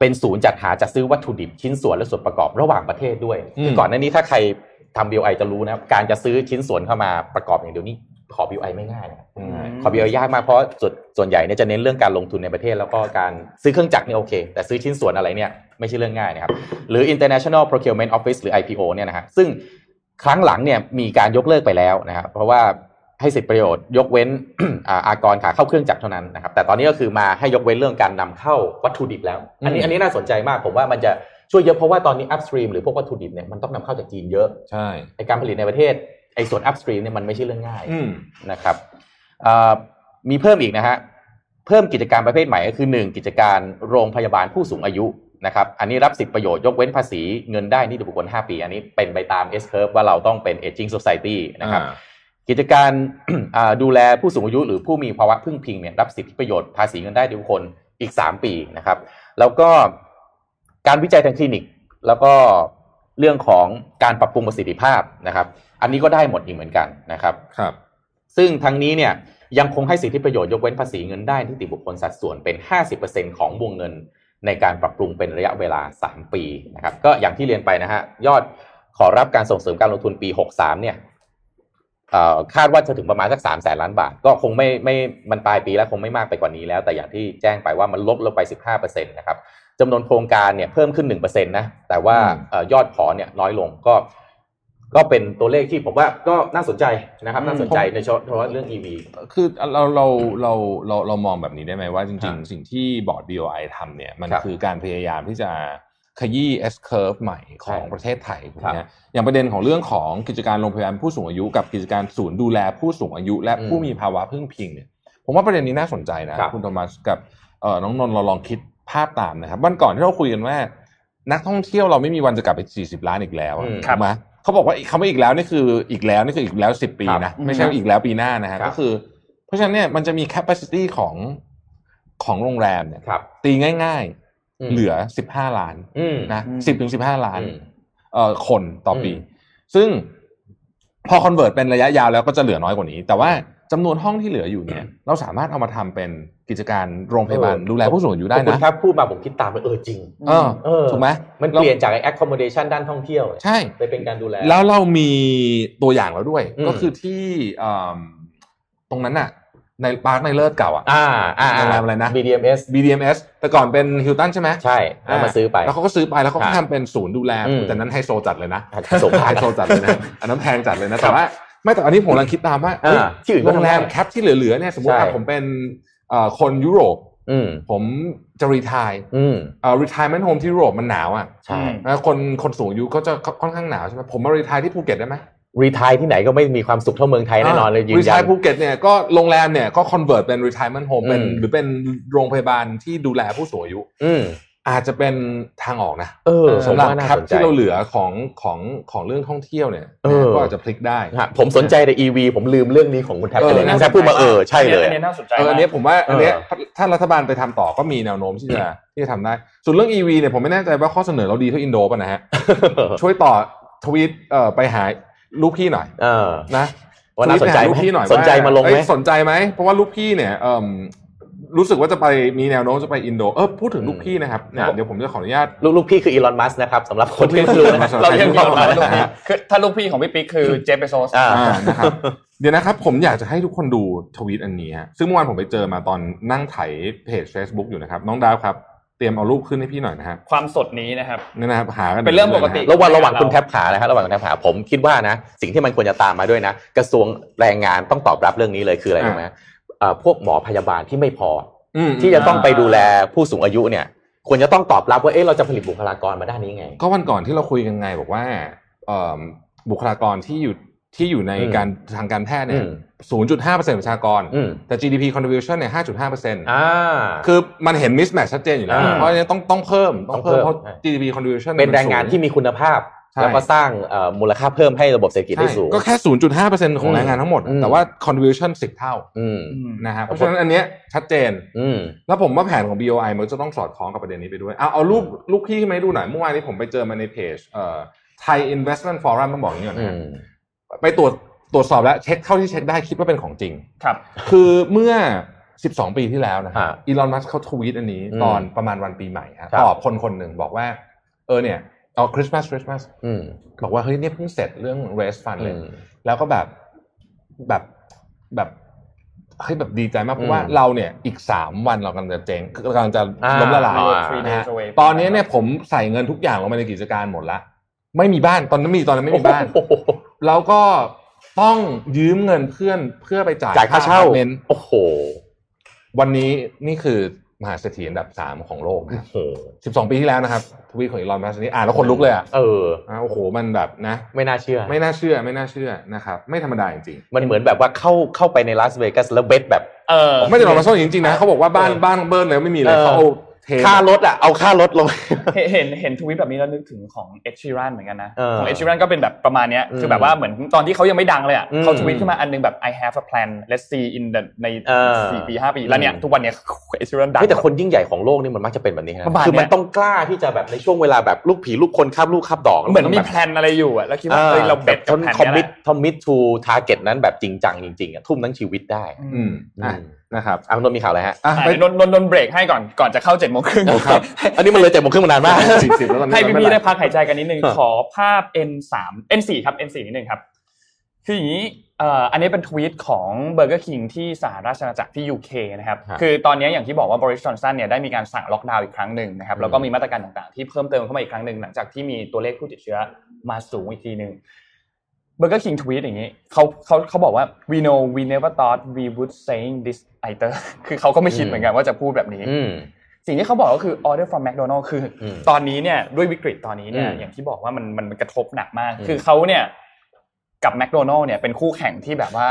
เป็นศูนย์จัดหาจัดซื้อวัตถุดิบชิ้นส่วนและส่วนประกอบระหว่างประเทศด้วยอืมคือก่อนหน้านี้ถ้าใครทำ BOI จะรู้นะครับการจะซื้อชิ้นส่วนเข้ามาประกอบอย่างเดียวนี้ขอ BOI ไม่ง่ายนะอืมขอ BOI ยากมากเพราะส่วนส่วนใหญ่เนี่ยจะเน้นเรื่องการลงทุนในประเทศ แล้วก็การซื้อเครื่องจักรเนี่ยโอเค แต่ซื้อชิ้นส่วนอะไรเนี่ยไม่ใช่เรื่องง่ายนะครับหรือ International Procurement Office หรือ IPO เนี่ยนะฮะซึ่งครั้งหลังเนี่ยมีการยกเลิกไปแล้วนะครับเพราะว่า ให้สิทธิประโยชน์ ยกเว้นอ่าอากรขาเข้าเครื่องจักรเท่านั้นนะครับแต่ตอนนี้ก็คือมาให้ยกเว้นเรื่องการนำเข้าวัตถุดิบแล้ว อันนี้อืมอันนี้น่าสนใจมากผมว่ามันจะช่วยเยอะเพราะว่าตอนนี้ upstream หรือพวกวัตถุดิบเนี่ยมันต้องนำเข้าจากจีนเยอะใช่ในการผลิตในประเทศไอ้ส่วน upstream เนี่ยมันไม่ใช่เรื่องง่ายอืมนะครับอ่ามีเพิ่มอีกนะฮะเพิ่มกิจการประเภทใหม่ก็คือ 1 กิจการโรงพยาบาลผู้สูงอายุนะครับอันนี้รับสิทธิประโยชน์ยกเว้นภาษีเงินได้นิติบุคคล 5 ปี อันนี้เป็นไปตาม S curve ว่าเราต้องเป็น aging society นะครับอ่า กิจการอ่าดูแลผู้สูงอายุหรือผู้มีภาวะพึ่งพิงเนี่ยรับสิทธิประโยชน์ภาษีเงินได้นิติบุคคลอีก 3 ปีนะครับ แล้วก็การวิจัยทางคลินิก แล้วก็เรื่องของการปรับปรุงประสิทธิภาพนะครับ อันนี้ก็ได้หมดอีกเหมือนกันนะครับครับ ซึ่งทั้งนี้เนี่ยยังคงให้สิทธิประโยชน์ยกเว้นภาษีเงินได้นิติบุคคลสัดส่วนเป็น 50%ของวงเงินในการปรับปรุงเป็นระยะเวลา 3 ปีนะครับ ก็อย่างที่เรียนไปนะฮะยอดขอรับการส่งเสริมการลงทุนปี 63เนี่ยเอ่อ คาดว่าจะถึงประมาณสัก3แสนล้านบาท ก็คงไม่ไม่มันปลายปีแล้วคงไม่มากไปกว่านี้แล้ว แต่อย่างที่แจ้งไปว่ามันลดลงไป 15%นะครับจำนวนโครงการเนี่ยเพิ่มขึ้น 1%นะแต่ว่าอืมเอ่อยอดขอเนี่ยน้อยลงก็ ก็เป็นตัวเลขที่ผมว่าก็น่าสนใจนะครับอืมน่าสนใจในเฉพาะเรื่อง EV คือเราเราเราเราเรามองแบบนี้ได้ไหมว่าจครัริงบๆสิ่งที่บอร์ด BOI ทำเนี่ยมันครับคือการพยายามที่จะ ขยี้ S curve ใหม่ของใช่ประเทศไทยครับนะอย่างประเด็นของเรื่องของกิจการโรงพยาบาลผู้สูงอายุกับกิจการศูนย์ดูแลผู้สูงอายุ และอืมผู้มีภาวะพึ่งพิงเนี่ยผมว่าประเด็นนี้น่าสนใจนะครับคุณโทมัสกับเอ่อน้องนนท์เราลองคิดภาพตามนะครับวันก่อนที่เราคุยกันว่า นักท่องเที่ยวเราไม่มีวันจะกลับไป 40 ล้านอีกแล้วอะอืมถูกไหมเขาบอกว่าคำว่าอีกแล้วนี่คืออีกแล้วนี่คืออีกแล้ว 10 ปีครับนะไม่ใช่ว่าอีกแล้วปีหน้านะฮะครับก็คือ เพราะฉะนั้นเนี่ยมันจะมี capacity ของของโรงแรมเนี่ยครับตีง่ายๆอืม เหลือ15ล้านอืมนะอืมสิบถึงสิบห้าล้านอืมเอ่อคนต่อปีอืมซึ่งพอ convert เป็นระยะยาวแล้วก็จะเหลือน้อยกว่านี้ แต่ว่าจำนวนห้องที่เหลืออยู่เนี่ย เราสามารถเอามาทำเป็นกิจการโรงพยาบาลเออดูแลผู้สูงอายุได้ขอบคุณนะครับพูดมาผมคิดตามไปเออจริงเออเออถูกไหมมันเปลี่ยนจากไอ้ accommodation ด้านท่องเที่ยวเนี่ยใช่ไปเป็นการดูแล แล้วเรามีตัวอย่างแล้วด้วยอืมก็คือที่เอิ่มตรงนั้นน่ะ ในปาร์คในเลิศเก่าอะอ่าอ่าโรงแรมอะไรนะ BDMS BDMS แต่ก่อนเป็นฮิลตันใช่ไหมใช่แล้วมาซื้อไป แล้วเขาก็ซื้อไปแล้วเขาครัก็บทำเป็นศูนย์ดูแลอืมแต่นั้นไฮโซจัดเลยนะสมไฮโซจัดเลยนะอันนั้นแพงจัดเลยนะแต่ว่าไม่แต่อันนี้ผมกำลังคิดตามว่าอ่าเฮ้ยที่อื่นก็โรงแรมทำได้ cap ที่เหลือๆเนี่ยสมมติใช่ว่าผมเป็นเอ่อคนยุโรปอืมผมจะ retire อืมเอ่อ retirement home ที่ยุโรปมันหนาวอะใช่นะคนคนสูงอายุก็จะค่อนข้างหนาวใช่ไหมผมมา retire ที่ภูเก็ตได้ไหม retire ที่ไหนก็ไม่มีความสุขเท่าเมืองไทยแน่นอนเลยยืนยัน retire ภูเก็ตเนี่ยก็โรงแรมเนี่ยก็ convert เป็น retirement home เป็นอืมหรือเป็นโรงพยาบาลที่ดูแลผู้สูงอายุอืมอาจจะเป็นทางออกนะเออสำหรับผมว่าน่าสนใจที่เราเหลือของของของเรื่องท่องเที่ยวเนี่ยเออก็อาจจะพลิกได้ฮะผมสนใจแต่ EV ผมลืมเรื่องนี้ของคุณแท็บไปเลยเออนะคุณแท็บพูดมาเออใช่เลยอันนี้น่าสนใจเอออันเนี้ยมากผมว่าอันเนี้ยเออถ้ารัฐบาลไปทำต่อก็มีแนวโน้มที่จะที่จะทำได้ ส่วนเรื่อง EV เนี่ยผมไม่แน่ใจว่าข้อเสนอเราดีเท่าอินโดป่ะนะฮะช่วยต่อทวีตเอ่อไปหา ลูกพี่หน่อยเออนะว่าน่าสนใจทวีตไปหไหมลูกพี่หน่อยสนใจมาลงไหมเอ้ยสนใจไหมเพราะว่าลูกพี่เนี่ยเอ่มรู้สึกว่าจะไปมีแนวโน้มจะไปอินโดเออพูดถึงลูกพี่นะครับเนี่ยเดี๋ยวผมจะขออนุญาตลูกลูกพี่คืออีลอนมัสนะครับสำหรับคนที่ไม่รู้นะเราเรียกใครที่เราเข้ามาลูกนะพี่ฮะคือถ้าลูกพี่ของพี่ปิ๊กคือเจฟเบโซสอ่าอ่านะครับเดี๋ยวนะครับผมอยากจะให้ทุกคนดูทวีตอันนี้ฮะซึ่งเมื่อวานผมไปเจอมาตอนนั่งไถเพจ Facebook อยู่นะครับน้องดาวครับ เตรียมเอารูปขึ้นให้พี่หน่อยนะฮะความสดนี้นะครับนี่นะครับหากันเป็นเรื่องปกติลยนะฮะระหว่างระหว่างคุณแท็บขานะครับระหว่างคุณแท็บขาผมคิดว่านะ สิ่งที่มันควรจะตามมาด้วยนะ กระทรวงแรงงานต้องตอบรับเรื่องนี้เลยคืออะไรรู้ไหมเอ่อพวกหมอพยาบาลที่ไม่พออืมที่จะต้องไปดูแลผู้สูงอายุเนี่ย ควรจะต้องตอบรับว่าเอ๊ะเราจะผลิตบุคลากรมาด้านนี้ไง ก็วันก่อนที่เราคุยกันไงบอกว่าเอิ่มบุคลากรที่อยู่ที่อยู่ในอืมการทางการแพทย์เนี่ยอืม 0.5%ประชากรอืมแต่ GDP contribution เนี่ย 5.5%อ่าคือมันเห็น mismatch ชัดเจนอยู่แล้วอ่าเพราะฉะนั้นต้องต้องเพิ่มต้องเพิ่มต้องเพิ่มเพราะใช่ GDP contribution เป็นแรงงานมัสูที่มีคุณภาพใช่แล้วก็สร้างเอ่อมูลค่าเพิ่มให้ระบบเศรษฐกิจได้ใช่สูง ก็แค่ 0.5%ของแรงงานทั้งหมดอืมแต่ว่า contribution 10 เท่าอืมนะฮะเพราะฉะนั้นอันเนี้ยชัดเจนอืมแล้วผมว่าแผนของ BOI มันจะต้องสอดคล้องกับประเด็นนี้ไปด้วย เอาเอารูปลูกพี่มาให้ดูหน่อยเมื่อวานนี้ผมไปเจอมาในเพจเอ่อ Thai Investment Forum ต้องบอกอย่างนี้ก่อนอืนะฮะมไปตรวจ ตรวจสอบแล้วเช็คเท่าที่เช็คได้คิดว่าเป็นของจริง ครับ คือเมื่อ 12 ปีที่แล้วนะครัฮะบอีลอนมัสเขาทวีตอันนี้อืมตอนประมาณวันปีใหม่ฮะครับตอบคนคนหนึ่งบอกว่า เออเนี่ยเอาคริสต์มาสคริสต์มาสอืมบอกว่าเฮ้ยเนี่ยเพิ่งเสร็จเรื่อง raise fund เลยอืมแล้วก็แบบแบบแบบเฮ้ยแบบดีใจมากเพราะว่าอืมเราเนี่ยอีกสามวันเรากำลังจะเจ๊งกำลังจะอ่าล้มละลายอ่า three นะฮะ days away ตอนนี้เนี่ยผมใส่เงินทุกอย่างลงไปในกิจการหมดละไม่มีบ้านตอนนั้นมีตอนนั้นไม่มีบ้านโอ้โหแล้วก็ ต้องยืมเงินเพื่อนเพื่อไปจ่ายจ่ายค่าเช่าอพร์ตเมนต์โอ้โห วันนี้นี่คือมหาเศรษฐีอันดับสามของโลกโอ้โหสิบสองปีที่แล้วนะครับทวีตของอีลอนมัสก์นี้อ่านแล้วคนลุกเลยอะเอออ่าโอ้โหมันแบบนะ ไม่น่าเชื่อ ไม่น่าเชื่อ ไม่น่าเชื่อนะครับไม่ธรรมดาจริงๆมันเหมือนแบบว่าเข้าเข้าไปในลาสเวกัสแล้วเบสแบบเออไม่ได้บอกมาซ่อนจริงๆนะเขาบอกว่าบ้านเออบ้านเบิร์นเลยไม่มีเลยเออเขาเอาเท ค่ารถอะเอาค่ารถลงเห็นเห็นเห็นทวิตแบบนี้แล้วนึกถึงของเอ s ชีรันเหมือนกันนะเออของเอ s ชีรันก็เป็นแบบประมาณเนี้ยอืมคือแบบว่าเหมือนตอนที่เขายังไม่ดังเลยอะอืมเขาทวิตขึ้นมาอันนึงแบบ I have a plan let's see in the ในเออสี่ปีห้าปีแล้วเนี่ยอืมทุกวันเนี้ยเอ s ชีรันดังเฮ้ยแต่คนยิ่งใหญ่ของโลกนี่มันมักจะเป็นแบบนี้นะประมาณคือมันเนี้ยต้องกล้าที่จะแบบในช่วงเวลาแบบลูกผีลูกคนข้ามลูกข้ามดอกเหมือนมีแบบแพลนอะไรอยู่อะแล้วคิดว่าเฮ้ยเรา betกับแพลนคอมเนี้ยแหละ commit commit to target นั้นแบบจริงจังจริงๆอะทุ่มทั้งชีวิตได้อืมอะอืมนะครับอะคุณนนท์มีข่าวอะไรฮะอะอะไปนนนนนนเบรกให้ก่อนก่อนจะเข้าเจ็ดโมงครึ่งครับอันนี้มันเลยเจ็ดโมงครึ่งมานานมากสิบสิบแล้วตอนนี้ให้พี่ม่พี่เป็นรได้พักหายใจกันนิดนึงครับขอภาพ N3 N4 ครับ N4 นิดนึงครับคืออย่างนี้เอ่ออันนี้เป็นทวีตของ Burger King ที่สหราชอาณาจักรที่ UK นะครับครับคือตอนนี้อย่างที่บอกว่าบอริสจอห์นสันเนี่ยได้มีการสั่งล็อกดาวน์อีกครั้งหนึ่งนะครับอืมแล้วก็มีมาตรการต่างๆ ที่เพิ่มเติมเข้ามาอีกครั้งหนึ่งหลังจากที่มีตัวเลขผู้ติดเชื้อมาสูงอีกทีหนึ่ง Burger King ทวีตอย่างนี้เขาเขาเขาบอกว่า we know we never thought we would saying this either คือเขาก็ไม่คิดเหมือนกันว่าจะพูดแบบนี้อืมสิ่งที่เขาบอกก็คือ order from McDonald คืออมตอนนี้เนี่ยด้วยวิกฤตตอนนี้เนี่ยอืมอย่างที่บอกว่ามันมันมันกระทบหนักมากอืมคือเขาเนี่ยกับ McDonald เนี่ยเป็นคู่แข่งที่แบบว่า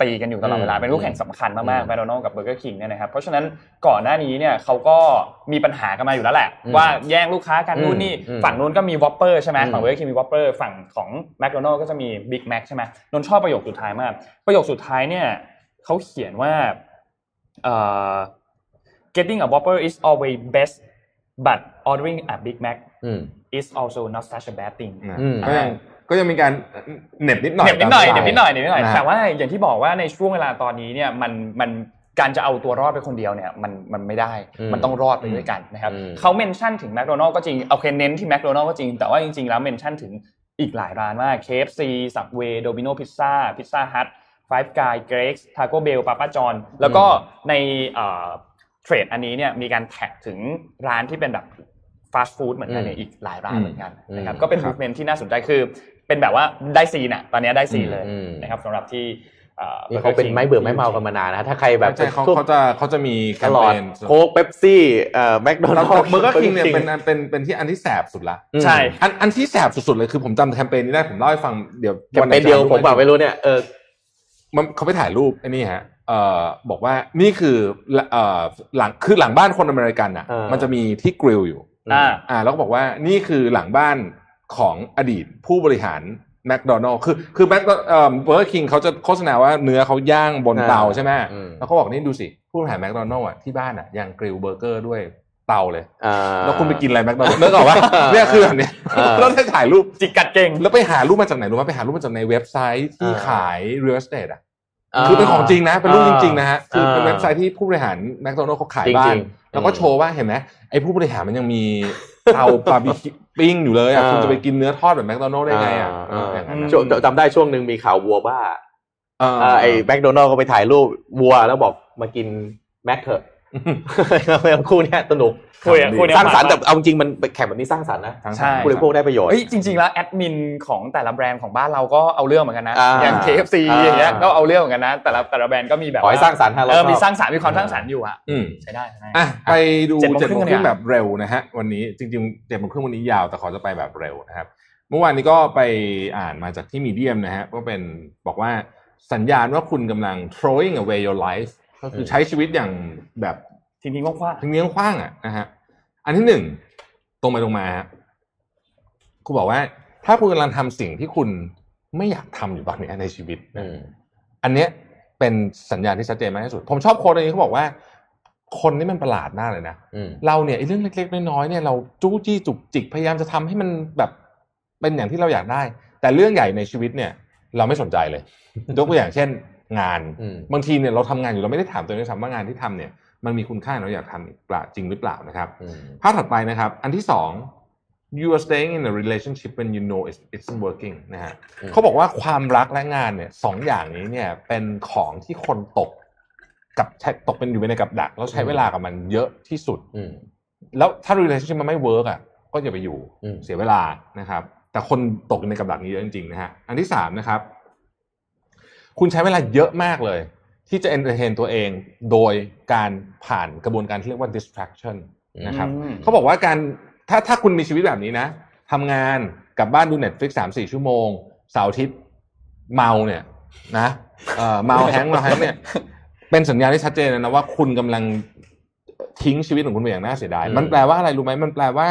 ตีกันอยู่ตลอดเวลาอืมเป็นคู่แข่งสำคัญมากอืๆม McDonald กับ Burger King เนี่ยนะครับเพราะฉะนั้นก่อนหน้านี้เนี่ยเขาก็มีปัญหากันมาอยู่แล้วแหละอืมว่าแย่งลูกค้ากันอืมนู่นนี่อืมฝั่งนู้นก็มี Whopper ใช่ไหมอืมฝั่ง Burger King มี Whopper ฝั่งของ McDonald ก็จะมี Big Mac ใช่ไหมนนท์ชอบประโยคสุดท้ายมาก ประโยคสุดท้ายเนี่ยเขาเขียนว่าเอ่อ getting a Whopper is always best but ordering a Big Mac อืม is also not such a bad thing นะอืมก็ยัง ก็ยังมีการเหน็บนิดหน่อยเหน็บนิดหน่อยตามเหน็บนิดหน่อยเหน็บนิดหน่อยะฮะแต่ว่าอย่างที่บอกว่าในช่วงเวลาตอนนี้เนี่ยมันมันการจะเอาตัวรอดไปคนเดียวเนี่ยมันมันไม่ได้อืมมันต้องรอดไปด้วยกันนะครับอืมเขา mention ถึงแมคโดนัลล์ก็จริงโอเคเน้นที่แมคโดนัลล์ก็จริงแต่ว่าจริงๆแล้ว mention ถึงอีกหลายร้านมาก KFC Subway Domino Pizza Pizza Hut Five Guys Greggs Taco Bell Papa John แล้วก็ใน thread อันนี้เนี่ยมีการ tag ถึงร้านที่เป็นแบบฟาสต์ฟู้ดเหมือนกันเนี่ยอืมอีกหลายร้านเหมือนกันนะครับอืมก็เป็นครับมูฟเมนที่น่าสนใจคือ เป็นแบบว่าได้ scene อะตอนนี้ได้ scene เลยอืมนะครับสำหรับที่อ่อนี่เขาเป็น Burger King ไม่เบื่อไม่เมากันมานานนะถ้าใครแบบใช่เขาพวกเขาจะเขาจะมีแคมเปญตลอดโค้กเป๊ปซี่เอ่อแล้ว McDonald's Burger King เนี่ยเป็นอันเป็นเป็นที่อันที่แสบสุดละใช่อันอันที่แสบสุดๆเลยคือผมจำแคมเปญนี้ได้ผมเล่าให้ฟังเดี๋ยวแคมเปญเดียวผมบอกไม่รู้เนี่ยเออมันเขาไปถ่ายรูปไอ้นี่ฮะเอ่อบอกว่านี่คือเอ่อหลังคือหลังบ้านคนอเมริกันอะเออมันจะมีที่ grill อยู่อ่าอ่าแล้วก็บอกว่านี่คือหลังบ้าน ของอดีตผู้บริหารแมคโดนัลล์คือคือแมคเอ่อ Burger King เขาจะโฆษณาว่าเนื้อเขาย่างบนเตาใช่ไหมอืมแล้วเขาบอกนี่ดูสิ ผู้บริหารแมคโดนัลล์อะที่บ้านอะยัง grill เบอร์เกอร์ด้วยเตาเลยอ่าแล้วคุณไปกินอะไรแมคโดนัลล์นึกออกว่าเนี่ยคือแบบเนี้ยอ่าแล้วได้ถ่ายรูปจิกกัดเก่ง แล้วไปหารูปมาจากไหนรู้ไหมไปหารูปมาจากในเว็บไซต์ที่อ่าขาย real estate อะอ่าคือเป็นของจริงนะ เป็นรูปจริงๆนะฮะคือเป็นอ่าเว็บไซต์ที่ผู้บริหารแมคโดนัลล์เขาขายจริงๆบ้านอืมแล้วก็โชว์ว่าเห็นไหมไอ้ผู้บริหารมันยังมีเตาบาร์บีคิว ปิ้งอยู่เลยอะอ่าคุณจะไปกินเนื้อทอดแบบแมคโดนัลล์ได้ไงอะอ่าอย่างนั้นนะช่วงจำได้ช่วงหนึ่งมีข่าววัวบ้าอ่าอ่าไอ้แมคโดนัลด์ก็ไปถ่ายรูปวัวแล้วบอกมากินแมคเถอะ คู่เนี้ยสนุกคุยอะคุยเนี่ยสร้างสรรค์แต่เอาจริงมันแข่งแบบนี้สร้างสรรค์นะทั้งใช่สามผู้บริโภคได้ประโยชน์เฮ้ยจริง ๆ แล้วแอดมินของแต่ละแบรนด์ของบ้านเราก็เอาเรื่องเหมือนกันนะอ่าอย่าง KFC อ่าอย่างเงี้ยก็เอาเรื่องเหมือนกันนะแต่ละแต่ละแบรนด์ก็มีแบบขอให้สร้างสรรค์ฮะเราเออชอบมีสร้างสรรค์มีความสร้างสรรค์อยู่อะอืมใช้ได้ใช้ได้อะไปดูเจ็ดโมงเจ็ดโมงคครึ่รึ่งงเนี่ยแบบเร็วนะฮะวันนี้จริงๆเจ็ดโมงครึ่งวันนี้ยาวแต่ขอจะไปแบบเร็วนะครับเมื่อวานนี้ก็ไปอ่านมาจากที่มีเดียมนะฮะก็เป็นบอกว่าสัญญาณว่าคุณกำลัง throwing away your life ก็คือใช้ชีวิตอย่างแบบทีนี้กว้างทิ้งเลี้ยงขว้างอะนะฮะอันที่หนึ่งตรงไปตรงมาฮะคุณบอกว่า ถ้าคุณกำลังทำสิ่งที่คุณไม่อยากทำอยู่ตอนนี้ในชีวิตอืนะมอันเนี้ยเป็นสัญญาณที่ชัดเจนมากที่สุด ผมชอบโค้ดอันนี้เขาบอกว่า คนนี่มันประหลาดมากเลยนะอืมเราเนี่ยไอ้เรื่องเล็กๆน้อยๆเนี่ยเราจู้จี้จุกจิกพยายามจะทำให้มันแบบเป็นอย่างที่เราอยากได้ แต่เรื่องใหญ่ในชีวิตเนี่ย เราไม่สนใจเลยยกตัวอย่างเช่น งานอืมบางทีเนี่ยเราทำงานอยู่เราไม่ได้ถามตัวเองด้วยซ้ำว่างานที่ทำเนี่ยมันมีคุณค่าเราอยากทำอีกเปล่าจริงหรือเปล่านะครับอืมภาพถัดไปนะครับ อันที่สอง you are staying in a relationship when you know it's it's not working นะฮะอืมเขาบอกว่าความรักและงานเนี่ยสองอย่างนี้เนี่ยเป็นของที่คนตกกับใช้ตกเป็นอยู่ในกับดัก แล้วใช้เวลากับมันเยอะที่สุดอืมแล้วถ้า relationship มันไม่ work อะก็อย่าไปอยู่อืมเสียเวลานะครับ แต่คนตกอยู่ในกับดักนี้เยอะจริงๆนะฮะอันที่สามนะครับ คุณใช้เวลาเยอะมากเลย ที่จะ entertain ตัวเองโดยการผ่านกระบวนการที่เรียกว่า distraction นะครับอืมเขาบอกว่าการถ้าถ้าคุณมีชีวิตแบบนี้นะทำงานกลับบ้านดู Netflix สามสี่ชั่วโมงเสาร์อาทิตย์เมาเนี่ยนะเอ่อเมาแฮงก์เมาแฮงก์เนี่ย เป็นสัญญาณที่ชัดเจนเลยนะว่าคุณกำลังทิ้งชีวิตของคุณไปอย่างน่าเสียดายอืมมันแปลว่าอะไรรู้ไหมมันแปลว่า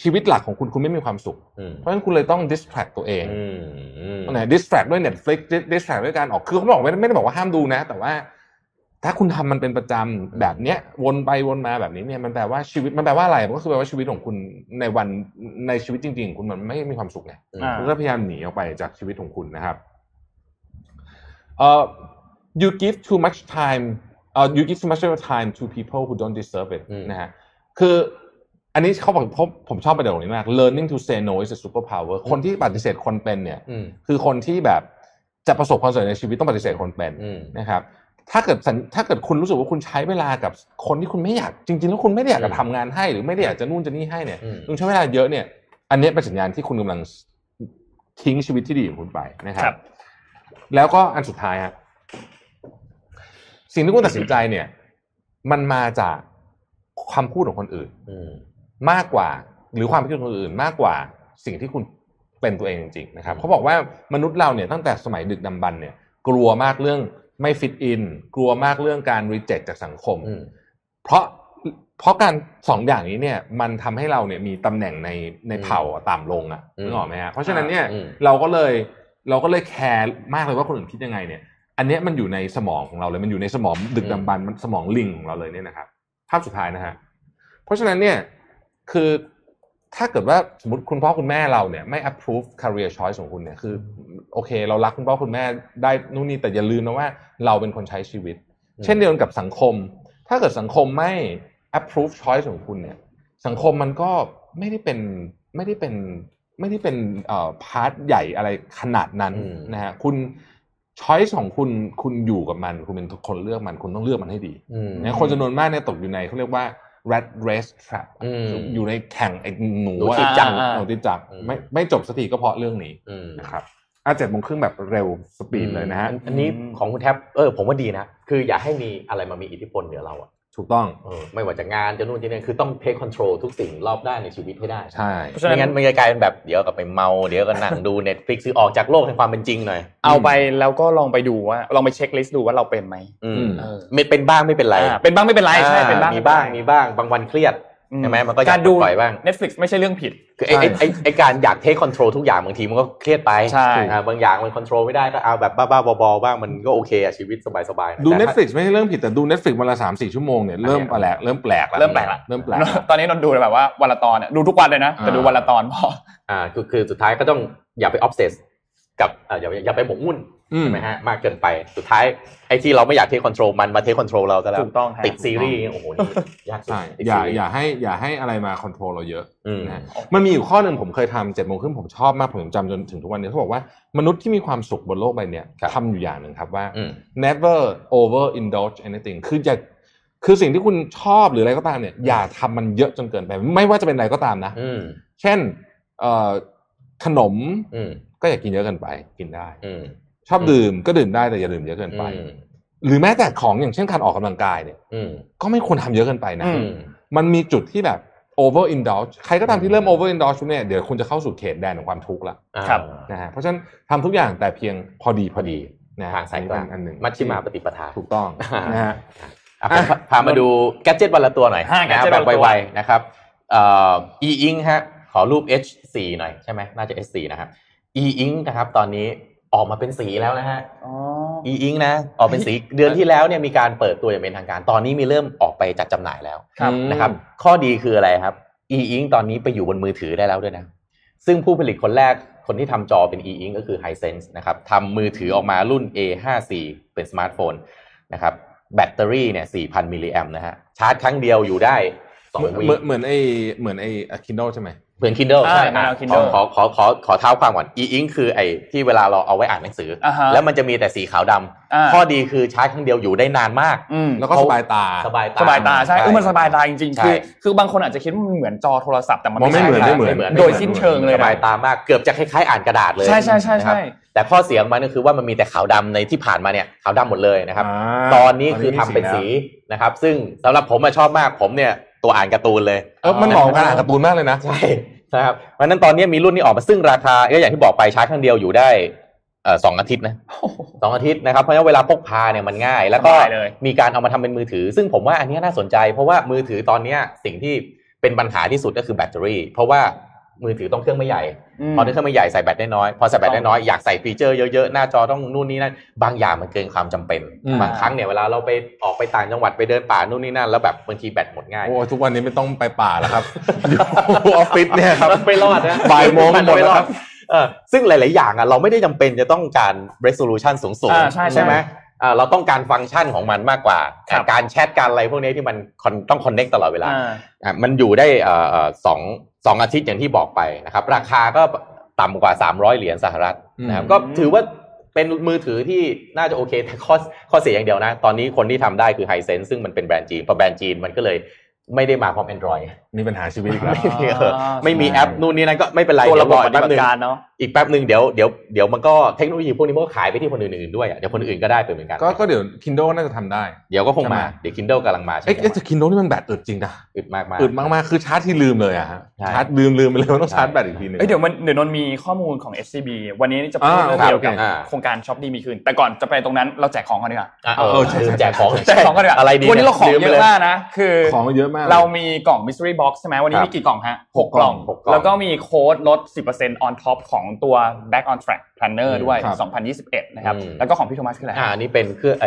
ชีวิตหลักของคุณคุณไม่มีความสุขอืมเพราะฉะนั้นคุณเลยต้อง distract ตัวเองอืมอืมไหน distract ด้วย Netflix dis- distract ด้วยการออกคือเขาบอกไม่ได้ไม่ได้บอกว่าห้ามดูนะ แต่ว่าถ้าคุณทำมันเป็นประจำแบบเนี้ย วนไปวนมาแบบนี้เนี่ยมันแปลว่าชีวิตมันแปลว่าอะไรมันก็คือแปลว่าชีวิตของคุณในวันในชีวิตจริงๆของคุณมันไม่มีความสุขไงอ่าคุณก็พยายามหนีออกไปจากชีวิตของคุณนะครับเอ่อ you give too much time เอ่อ you give too much of your time to people who don't deserve it อืมนะฮะคือ อันนี้เขาบอกผมผมชอบประเด็นนี้มาก learning to say no is a superpower คนที่ปฏิเสธคนเป็นเนี่ยอืมคือคนที่แบบจะประสบความสำเร็จในชีวิตต้องปฏิเสธคนเป็นอืมนะครับถ้าเกิดสัญถ้าเกิดคุณรู้สึกว่าคุณใช้เวลากับคนที่คุณไม่อยากจริง ๆ แล้วคุณไม่ได้อยากจะอืมทำงานให้หรือไม่ได้อยากจะนู่นจะนี่ให้เนี่ยอืมคุณใช้เวลาเยอะเนี่ย อันนี้เป็นสัญญาณที่คุณกำลังทิ้งชีวิตที่ดีของคุณไปนะคครัรับบแล้วก็อันสุดท้ายฮะสิ่งที่คุณตัดสินใจเนี่ย มันมาจากความพูดของคนอื่นอื มมากกว่า หรือความคิดของคนอื่นมากกว่าสิ่งที่คุณเป็นตัวเองจริงๆนะครับเขาบอกว่ามนุษย์เราเนี่ยตั้งแต่สมัยดึกดำบรรพ์เนี่ย กลัวมากเรื่องไม่ฟิตอินกลัวมากเรื่องการรีเจ็คจากสังคมอืมเพราะเพราะการสองอย่างนี้เนี่ยมันทำให้เราเนี่ยมีตำแหน่งในในเผ่าต่ำลงอะอืมนึกออกไหมฮะเพราะฉะนั้นเนี่ยอืมเราก็เลยเราก็เลยแคร์มากเลยว่าคนอื่นคิดยังไงเนี่ย อันเนี้ยมันอยู่ในสมองของเราเลยมันอยู่ในสมองดึกดำบรรพ์มันสมองลิงของเราเลยเนี่ยนะครับภาพสุดท้ายนะฮะเพราะฉะนั้นเนี่ย คือถ้าเกิดว่าสมมติคุณพ่อคุณแม่เราเนี่ยไม่ approve career choice ของคุณเนี่ยคือโอเค เรารักคุณพ่อคุณแม่ได้นู่นนี่แต่อย่าลืมนะว่าเราเป็นคนใช้ชีวิต เช่นเดียวกันกับสังคม ถ้าเกิดสังคมไม่ approve choice ของคุณเนี่ย สังคมมันก็ไม่ได้เป็นไม่ได้เป็นไม่ได้เป็นเอ่อ part ใหญ่อะไรขนาดนั้นอืมนะฮะคุณ choice ของคุณคุณอยู่กับมัน คุณเป็นคนเลือกมัน คุณต้องเลือกมันให้ดีอืมนะคนจำนวนมากเนี่ยตกอยู่ในเขาเรียกว่า rat race trap อืมอยู่ในแข่งไอ้หนูหนูอะติดจักรหนูติดจักรอืมไม่ไม่จบสักทีก็เพราะเรื่องนี้อืมนะครับอะเจ็ดโมงครึ่งแบบเร็วสปีดเลยนะฮะอัอันนี้ของคุณแท็บเออผมว่าดีนะ คืออย่าให้มีอะไรมามีอิทธิพลเหนือเราอะ ถูกต้องเออไม่ว่าจะงานจะนู่นจะนี่คือต้อง take control ทุกสิ่งรอบด้านในชีวิตให้ได้ใช่เพราะฉะนั้ไม่นงั้นมันจะกลายเป็นแบบเดี๋ยวก็ไปเมาเดี๋ยวก็นั่งดู Netflix คือออกจากโลกแห่งความเป็นจริงหน่อย เอาไปแล้วก็ลองไปดูว่าลองไปเช็คลิสต์ดูว่าเราเป็นไหมอืมอืมเออไม่เป็นบ้างไม่เป็นไรอ่าเป็นบ้างไม่เป็นไรใช่เป็นบ้างมีบ้างไเป็นไรมีบ้างบางวันเครียดอื ใช่ไหมมันก็อยากการดูปล่อยบ้าง Netflix ไม่ใช่เรื่องผิด คือไอ้ไอ้ไอ้ไอ้การอยาก take control ทุกอย่างบางทีมันก็เครียดไปใช่อ่าบางอย่างมัน control ไม่ได้ก็เอาแบบบ้าๆบอๆบ้างมันก็โอเคอะชีวิตสบายๆดูแต่ถ้า Netflix ไม่ใช่เรื่องผิดแต่ดู Netflix วันละสามสี่ชั่วโมงเนี่ยเริ่มอันเนี้ยแปลกเริ่มแปลกแล้วเริ่มแปลกละเริ่มแปลกละตอนนี้นนท์ดูแบบว่าวันละตอนเนี่ยดูทุกวันเลยนะแต่อ่าดูวันละตอนพออ่าคือคือสุดท้ายก็ต้องอย่าไป obsess กับอ่าอย่าอย่าไปหมกมุ่นอืม ใช่ไหมฮะมากเกินไปสุดท้ายไอ้ที่เราไม่อยาก take control มันมา take control เราซะแล้วถูกต้องฮะติดซีรีส์โอ้โหนี่ยากสุดใช่ติดอย่าซีรีส์อย่าอย่าให้อย่าให้อะไรมา control เราเยอะอืมนะมันมีอยู่ข้อหนึ่งผมเคยทำเจ็ดโมงครึ่งผมชอบมากผมจำจนถึงทุกวันนี้เขาบอกว่ามนุษย์ที่มีความสุขบนโลกใบเนี้ยครับทำอยู่อย่างหนึ่งครับว่าอืม never over indulge anything คืออย่าคือสิ่งที่คุณชอบหรืออะไรก็ตามเนี่ยอย่าทำมันเยอะจนเกินไป ไม่ว่าจะเป็นอะไรก็ตามนะอืมเช่นเอ่อขนมอืมก็อย่ากินเยอะเกินไปกินได้อืม ชอบดื่มก็ดื่มได้แต่อย่าดื่มเยอะเกินไปอืมหรือแม้แต่ของอย่างเช่นการออกกำลังกายเนี่ยอืมก็ไม่ควรทำเยอะเกินไปนะอือืมมันมีจุดที่แบบ over indulge ใครก็ตามที่เริ่ม over indulge เนี่ยเดี๋ยวคุณจะเข้าสู่เขตแดนของความทุกข์ละครับนะฮะเพราะฉะนั้นทำทุกอย่างแต่เพียงพอดีพอดีนะฮะทางสายกลางอันหนึ่งมัชชิมาปฏิปทาถูกต้องนะฮะอะผมพาพามาดูแกดเจ็ตวันละตัวหน่อยห้านะ gadget แบบวันละตัวไวๆนะครับเอ่อ e ink ฮะขอรูป H4 หน่อยใช่ไหมน่าจะ H4 นะครับ e ink นะครับ ตอนนี้ ออกมาเป็นสีแล้วนะฮะอ๋อ e ink นะออกเป็นสีเดือนที่แล้วเนี่ยมีการเปิดตัวอย่างเป็นทางการ ตอนนี้มีเริ่มออกไปจัดจำหน่ายแล้วครับอืมนะครับ ข้อดีคืออะไรครับ e ink ตอนนี้ไปอยู่บนมือถือได้แล้วด้วยนะ ซึ่งผู้ผลิตคนแรกคนที่ทำจอเป็น e ink ก็คือ Hisense นะครับทำมือถือออกมารุ่น A54 เป็นสมาร์ทโฟนนะครับแบตเตอรี่เนี่ย 4,000 มิลลิแอมป์นะฮะชาร์จครั้งเดียวอยู่ได้สองเหมือนวีเหมือนเหมือนไอเหมือนไอ Kindle ใช่ไหม เหมือน Kindle อ่าใช่แนว Kindle อะ ขอขอขอขอเท้าความก่อน e ink คือไอ้ที่เวลาเราเอาไว้อ่านหนังสืออ่าฮะแล้วมันจะมีแต่สีขาวดำอ่าข้อดีคือชาร์จครั้งเดียวอยู่ได้นานมากอืมแล้วก็สบายตา สบายตา สบายตาใช่เออมันสบายตาจริงๆใช่คือคือบางคนอาจจะคิดว่ามันเหมือนจอโทรศัพท์แต่มันมองไม่ใช่เหมือนนะไม่เหมือน โดยสิ้นเชิงเลยนะสบายตามากเกือบจะคล้ายๆอ่านกระดาษเลย ใช่ใช่ใช่ใช่นะครับแต่ข้อเสียของมันก็คือว่ามันมีแต่ขาวดำในที่ผ่านมาเนี่ยขาวดำหมดเลยนะครับอ่าตอนนี้คือทำเป็นแล้วสีนะครับ ซึ่งสำหรับผมอะชอบมากผมเนี่ย ตัวอ่านการ์ตูนเลยเออมันเหมาะกับการอ่านการ์ตูนมากเลยนะใช่นะครับเพราะฉะนั้นตอนนี้มีรุ่นนี้ออกมาซึ่งราคาก็อย่างที่บอกไปชาร์จครั้งเดียวอยู่ได้เอ่อสองอาทิตย์นะสองอาทิตย์นะครับเพราะฉะนั้นเวลาพกพาเนี่ยมันง่าย แล้วก็สบายเลยมีการเอามาทำเป็นมือถือ ซึ่งผมว่าอันนี้น่าสนใจ เพราะว่ามือถือตอนเนี้ยสิ่งที่เป็นปัญหาที่สุดก็คือแบตเตอรี่ เพราะว่า มือถือต้องเครื่องไม่ใหญ่มพอเครื่องไม่ใหญ่ใส่แบตได้น้อย พอใส่แบตได้น้อยอยากใส่ฟีเจอร์เยอะๆ หน้าจอต้องนู่นนี่นั่น บางอย่างมันเกินความจำเป็นอืมบางครั้งเนี่ยเวลาเราไปออกไปต่างจังหวัดไปเดินป่านู่นนี่นั่นแล้วแบบบางทีแบตหมดง่าย โอ้ทุกวันนี้ไม่ต้องไปป่าแล้วครับอยู่ออฟฟิศเนี่ยครับไม่รอดนะบ่ายโมงนหมดแล้วครับเออซึ่งหลาย ๆ อย่างอะเราไม่ได้จำเป็นจะต้องการ resolution สูงอ่าใช่ใช่ไหมอ่า เราต้องการฟังก์ชันของมันมากกว่าครับการแชทการอะไรพวกนี้ที่มัน con- ต้อง connect ตลอดเวลาอ่าอะมันอยู่ได้เอ่อเอ่อสองสองอาทิตย์อย่างที่บอกไปนะครับ ราคาก็ต่ำกว่า 300 เหรียญสหรัฐนะครับอืมก็ถือว่าเป็นมือถือที่น่าจะโอเคแต่ข้อข้อเสียอย่างเดียวนะ ตอนนี้คนที่ทำได้คือ Hisense ซึ่งมันเป็นแบรนด์จีนพอแบรนด์จีนมันก็เลยไม่ได้มาพร้อม Android มีปัญหาชีวิตอีกแล้วไม่มีเออไม่มีแอปนู่นนี่นั่นก็ไม่เป็นไรตัวระบบเดี๋ปยวอฏิแป๊บัตินึงการเนาะ อีกแป๊บหนึ่งเดี๋ยวเดี๋ยวเดี๋ยวมันก็เทคโนโลยีพวกนี้มันก็ขายไปที่คนอื่นๆด้วยอะเดี๋ยวคนอื่นก็ได้ไปเหมือนกัน ก็ก็เดี๋ยว Kindle น่าจะทำได้ เดี๋ยวก็คงมาใช่ไหมเดี๋ยว Kindle กำลังมาใช่เอ้ยไหมเอ้ยแต่ Kindle นี่มันแบตอึดจริงนะอึดมากมากอึดมากๆคือชาร์จที่ลืมเลยอะฮะใช่ชาร์จลืมลืมไปเลยว่าต้องใช่ชาร์จแบตอีกทีหนึงเอ้ยเดี๋ยวมันเดี๋ยวนนท์มีข้อมูลของ SCB วันนี้จะพูดอ่าเรื่องครับเกี่ยวกับอ่าโครงการช็อปดีมีคืน แต่ก่อนจะไปตรงนั้นเราแจกของกันดีกว่าอะเอเอออใช่ลืมใช่แจกของแจกของกันดีกว่าอะไรดีวันนี้เราของลืมเยไปลอะมากนะคือของเยอะมากเรามีกล่อง mystery box ใช่ไหมวันนี้ครับมีกี่กล่องฮะหกหกกล่องหกกล่อง แล้วก็มีโค้ดลด 10% on top ของตัว back on track planner อืมด้วย ครับ2021 นะครับ อืม แล้วก็ของพี่โทมัสคืออะไร อ่าอันนี่เป็นเครื่องไอ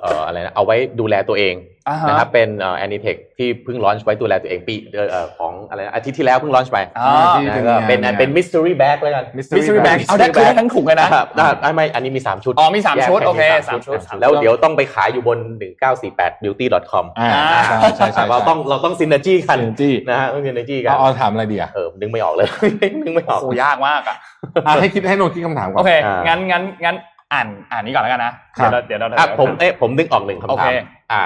เอ่ออะไรนะเอาไว้ดูแลตัวเองอ่าฮะนะครับเป็นเอ่อ Anitech ที่เพิ่งลอนช์ไว้ดูแลตัวเองปีเอ่อเอ่อของอะไรนะอาทิตย์ที่แล้วเพิ่งลอนช์ไปอ่า ที่นะก็เป็นงานเป็น mystery bag แล้วกัน mystery bag เอาได้คือได้ทั้งถุงเลยนะครับได้ได้ไม่อันนี้มี 3 ชุดอ๋อมีสามแยกชุดให้โอเคมีสามชุด แล้วเดี๋ยวต้องไปขายอยู่บน 1948 beauty com อ่าอ่าใช่ใช่ใช่เราต้องเราต้องซินเนจี้กัน Synergy นะฮะต้องซินเนจี้กันเอาเอาถามอะไรดีอะเออนึกไม่ออกเลย นึกไม่ออก โอ้ยากมากอะ อะให้คิดให้โนนคิดคำถามก่อนโอเคอ่างั้งั้นงั้นงั้นอ่านอ่านนี้ก่อนแล้วกันนะครับเดี๋ยวเราเดี๋ยวเราอะเดี๋ยวผมเอ๊ะผมนึกออกหนึ่งคำโอถาเคมอ่า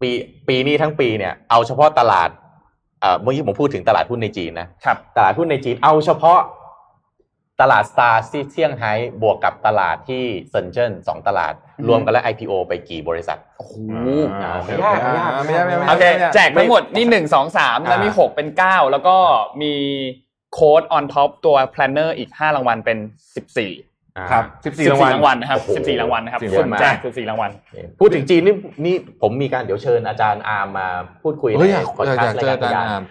ปีปีนี้ทั้งปีเนี่ยเอาเฉพาะตลาดเอ่อเมื่อกี้ผมพูดถึงตลาดหุ้นในจีนนะครับตลาดหุ้นในจีนเอาเฉพาะตลาดสตาร์ที่เซี่ยงไฮ้บวกกับตลาดที่เซินเจิ้นสองตลาดอืมรวมกันแล้ว IPO ไปกี่บริษัท โอ้โหอ่าไม่ยากไม่ยากไม่ยากไม่ยากโอเคไม่ยากแจกทั้งหมดนี่หนึ่งสองสามอ่าแล้วมีหกเป็นเก้าแล้วก็มี โค้ด on top ตัว planner อีกห้ารางวัลเป็นสิบสี่ครับสิ14บรางสี่วัลรางวัลนะครับโอ้โหสิบสี่รางวัลนะครับ14สุ่มรางวัลแจกสิบสี่รางวัลพูดถึงจีนนี่นี่ผมมีการเดี๋ยวเชิญอาจารย์อาร์มมาพูดคุยเฮ้ยในอยากพอดอยากแคอสยากต์เจอรายอาการจารย์พยานอาร์ม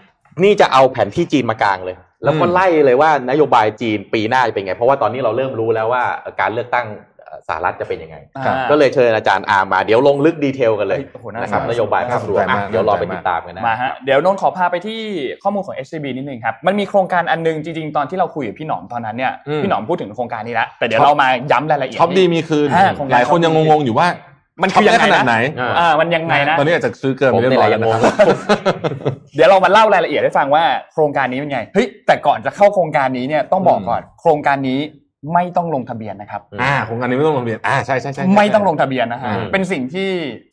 นี่จะเอาแผนที่จีนมากลางเลย แล้วก็อืมไล่เลยว่านโยบายจีนปีหน้าจะเป็นไง เพราะว่าตอนนี้เราเริ่มรู้แล้วว่าการเลือกตั้งเอ่อ สหรัฐจะเป็นยังไงครับก็เลยเชิญอาจารย์อาร์มมาเดี๋ยวลงลึกดีเทลกันเลยเฮ้ยโอ้โหน่านะครับสนใจนโยบายภาพรวมน่าสนใจมากอะเดี๋ยวรอไปติดตามกันนะมาฮะเดี๋ยวนนท์ขอพาไปที่ข้อมูลของ SCB นิดนึงครับมันมีโครงการอันนึงจริงๆ ตอนที่เราคุยกับพี่หนอมตอนนั้นเนี่ยอืมพี่หนอมพูดถึงโครงการนี้แล้วแต่เดี๋ยวเรามาย้ำรายละเอียดช็อปดีมีคืนอ่าโครงการหลายคนยังงงๆอยู่ว่ามันช็อปคือยังได้ไงขนาดไหนอ่าอ่า มันยังไงนะ ตอนนี้อาจจะซื้อเกินผมไปเรียบร้อยแล้วนี่แหละยังงนะงครับเดี๋ยวเรามาเล่ารายละเอียดให้ฟังว่าโครงการนี้เป็นไง เฮ้ย แต่ก่อนจะเข้าโครงการนี้เนี่ยต้องบอกก่อน โครงการนี้ ไม่ต้องลงทะเบียนนะครับอ่าโครงการนี้ไม่ต้องลงทะเบียนอ่าใช่ใช่ใช่ใช่ไม่ต้องลงทะเบียนนะฮะอืมเป็นสิ่งที่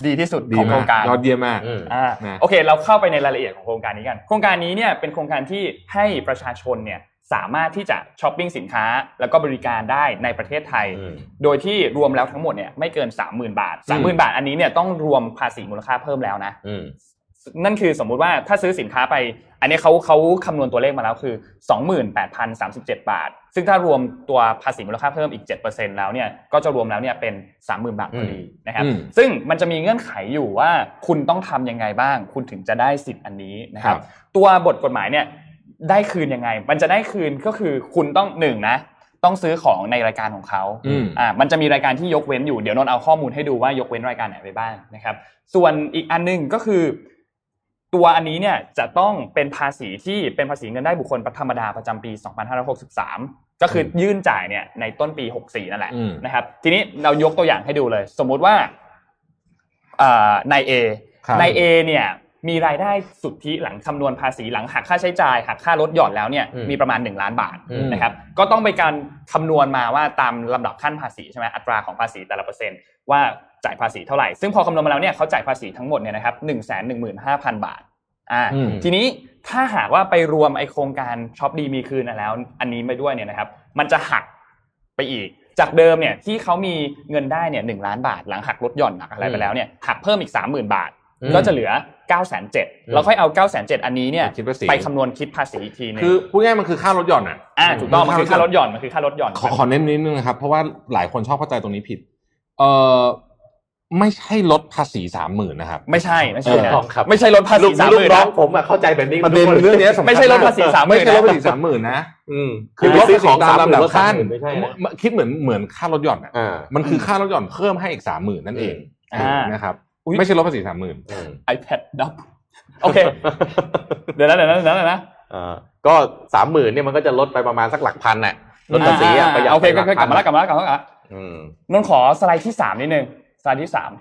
ดีที่สุดดีของโคมารกงการยอดเยี่ยมมากอืมอ่านะโอเค เราเข้าไปในรายละเอียดของโครงการนี้กัน โครงการนี้เนี่ยเป็นโครงการที่ให้ประชาชนเนี่ยสามารถที่จะช้อปปิ้งสินค้าแล้วก็บริการได้ในประเทศไทยอืมโดยที่รวมแล้วทั้งหมดเนี่ยไม่เกิน 30,000 บาท 30,000 บาทอันนี้เนี่ยต้องรวมภาษีมูลค่าเพิ่มแล้วนะอืม นั่นคือสมมุติว่าถ้าซื้อสินค้าไป อันนี้เขาเขาคำนวณตัวเลขมาแล้วคือ 28,037 บาท ซึ่งถ้ารวมตัวภาษีมูลค่าเพิ่มอีก 7%แล้วเนี่ยก็จะรวมแล้วเนี่ยเป็น 30,000 บาทพอดีนะครับอืมซึ่งมันจะมีเงื่อนไขอยู่ว่าคุณต้องทำยังไงบ้าง คุณถึงจะได้สิทธิ์อันนี้นะครัครับบตัวบทกฎหมายเนี่ยได้คืนยังไง มันจะได้คืนก็คือคุณต้องหนึ่งนะต้องซื้อของในรายการของเขาอืมอ่า มันจะมีรายการที่ยกเว้นอยู่ เดี๋ยวนนท์เอาข้อมูลให้ดูว่ายกเว้นรายการไหนไปบ้างนะครับ ส่วนอีกอันหนึงก็คือ ตัวอันนี้เนี่ยจะต้องเป็นภาษีที่เป็นภาษีเงินได้บุคคลธรรมดาประจำปี 2563 ก็คือยื่นจ่ายเนี่ยในต้นปี 64 นั่นแหละอืมนะครับ ทีนี้เรายกตัวอย่างให้ดูเลย สมมุติว่าอ่านายเอครับนายเอเนี่ย มีรายได้สุทธิหลังคำนวณภาษีหลังหักค่าใช้จ่ายหักค่ารถหย่อนแล้วเนี่ยอืมมีประมาณ 1 ล้านบาทอืมนะครับก็ต้องไปการคำนวณมาว่าตามลำดับขั้นภาษีใช่ไหมอัตราของภาษีแต่ละเปอร์เซ็นต์ว่าจ่ายภาษีเท่าไหร่ ซึ่งพอคำนวณมาแล้วเนี่ยเขาจ่ายภาษีทั้งหมดเนี่ยนะครับหนึ่งแสนหนึ่งหมื่นห้าพันบาทอ่าอืมทีนี้ถ้าหากว่าไปรวมไอโครงการช็อปดีมีคืนน่ะแล้ว อันนี้ไปด้วยเนี่ยนะครับ มันจะหักไปอีก จากเดิมเนี่ยที่เขามีเงินได้เนี่ยหนึ่งล้านบาท หลังหักลดหย่อนหักอะไรไปแล้วเนี่ยหักเพิ่มอีกสามหมื่นบาทอืม ก็จะเหลือ9ก้าแสนเจ็ดอืมเราค่อยเอา9ก้าแสนเจ็ดอันนี้เนี่ยคิดภาษีไปคำนวณคิดภาษีอีกทีหนึงคือพูดง่ายๆมันคือค่ารถหย่อนอะอ่าถูกต้องมันคือค่ารถหย่อนมันคือค่ารถหย่อนขอขอเน้นนิดนึงนะครับเพราะว่าหลายคนชอบเข้าใจตรงนี้ผิด เออไม่ใช่ลดภาษีสามหมื่นนะครับ ไม่ใช่ไม่ใช่นะถูกต้องครับไม่ใช่ลดภาษีลูกสามลูหกมื่นน้อนะงผมอะเข้าใจแบบนี้ประเด็นทุกคเรื่องนี้สำคัญไม่ใช่ลดภาษี30,000ไม่ใช่ลดภาษีสามหมื่นนะอืมคือไปลดซื้อภาษีของตามลำดับขั้น30,000ไม่ใช่นะคิดเหมือนเหมือนค่ารถหย่อนอะอ่ามันคือค่ารถหย่อนเพิ่มให้อีกสามหมื่นนั่นเองอ่านะครับอุ๊ย ไม่ใช่ลดภาษีสามหมื่นอืม iPad ดับโอเค เดี๋ยวนะเดี๋ยวนะเดี๋ยวนะเดี๋ยวนะอ่าก็สามหมื่นเนี่ยมันก็จะลดไปประมาณสักหลักพันน่ะลดภาษีอะอ่าประหยัดโอเคไปหก็ลักกลัพับนมาแล้วกลับมาแล้วกลับมาแล้วอืมนนท์ขอสไลด์ที่สามนิดนึงสไลด์ที่สาม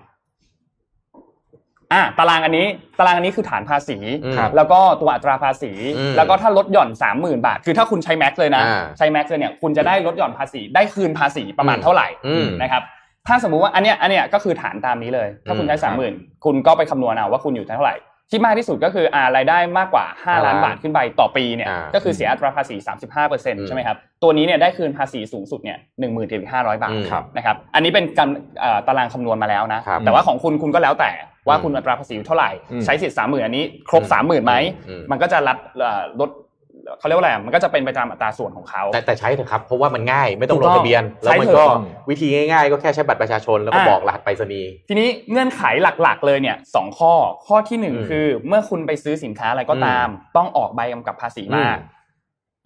อ่าตารางอันนี้ตารางอันนี้คือฐานภาษีอืมแล้วก็ตัวอัตราภาษีอืมแล้วก็ถ้าลดหย่อนสามหมื่นบาท คือถ้าคุณใช้แม็กเลยนะอ่าใช้แม็กเลยเนี่ยคุณจะได้ลดหย่อนภาษีได้คืนภาษีประมาณเท่าไหร่อืมนะครับ ถ้าสมมุติว่าอันเนี้ยอันเนี้ยก็คือฐานตามนี้เลย ถ้าคุณใช้อืมสามหมื่นคุณก็ไปคำนวณเอาว่าคุณอยู่เท่าไหร่ที่มากที่สุดก็คืออ่ารายได้มากกว่า 5 ล้านล้านบาทขึ้นไปต่อปีเนี่ยอ่าก็คือเสียอัตราภาษี 35%ใช่ไหมครับตัวนี้เนี่ยได้คืนภาษีสูงสุดเนี่ยหนึ่งหมื่นถึงห้าร้อยบาทอืมครับนะครับอันนี้เป็นการเอ่อตารางคำนวณมาแล้วนะครับแต่ว่าของคุณคุณก็แล้วแต่ว่าอืมคุณอัตราภาษีอยู่เท่าไหร่อืมใช้สิทธิ์สามหมื่นอันนี้ ครบอืมสามหมื่นไหมอืมมันก็จะรับเอ่อลด เขาเรียกว่าอะไรมันก็จะเป็นไปตามอัตราส่วนของเขาแต่แต่ใช้เถอะครับเพราะว่ามันง่ายไม่ต้องถูลกงต้องทะเบียน แล้วมันใช้เถอะก็วิธีง่าย ๆ ก็แค่ใช้บัตรประชาชนแล้วก็อ่าบอกรหัสไปรษณีย์ทีนี้เงื่อนไขหลักๆ เลยเนี่ยสองข้อข้อที่หนึ่งอืมคือ เมื่อคุณไปซื้อสินค้าอะไรก็ตาม ต้องออกใบกำกับภาษีมาอืม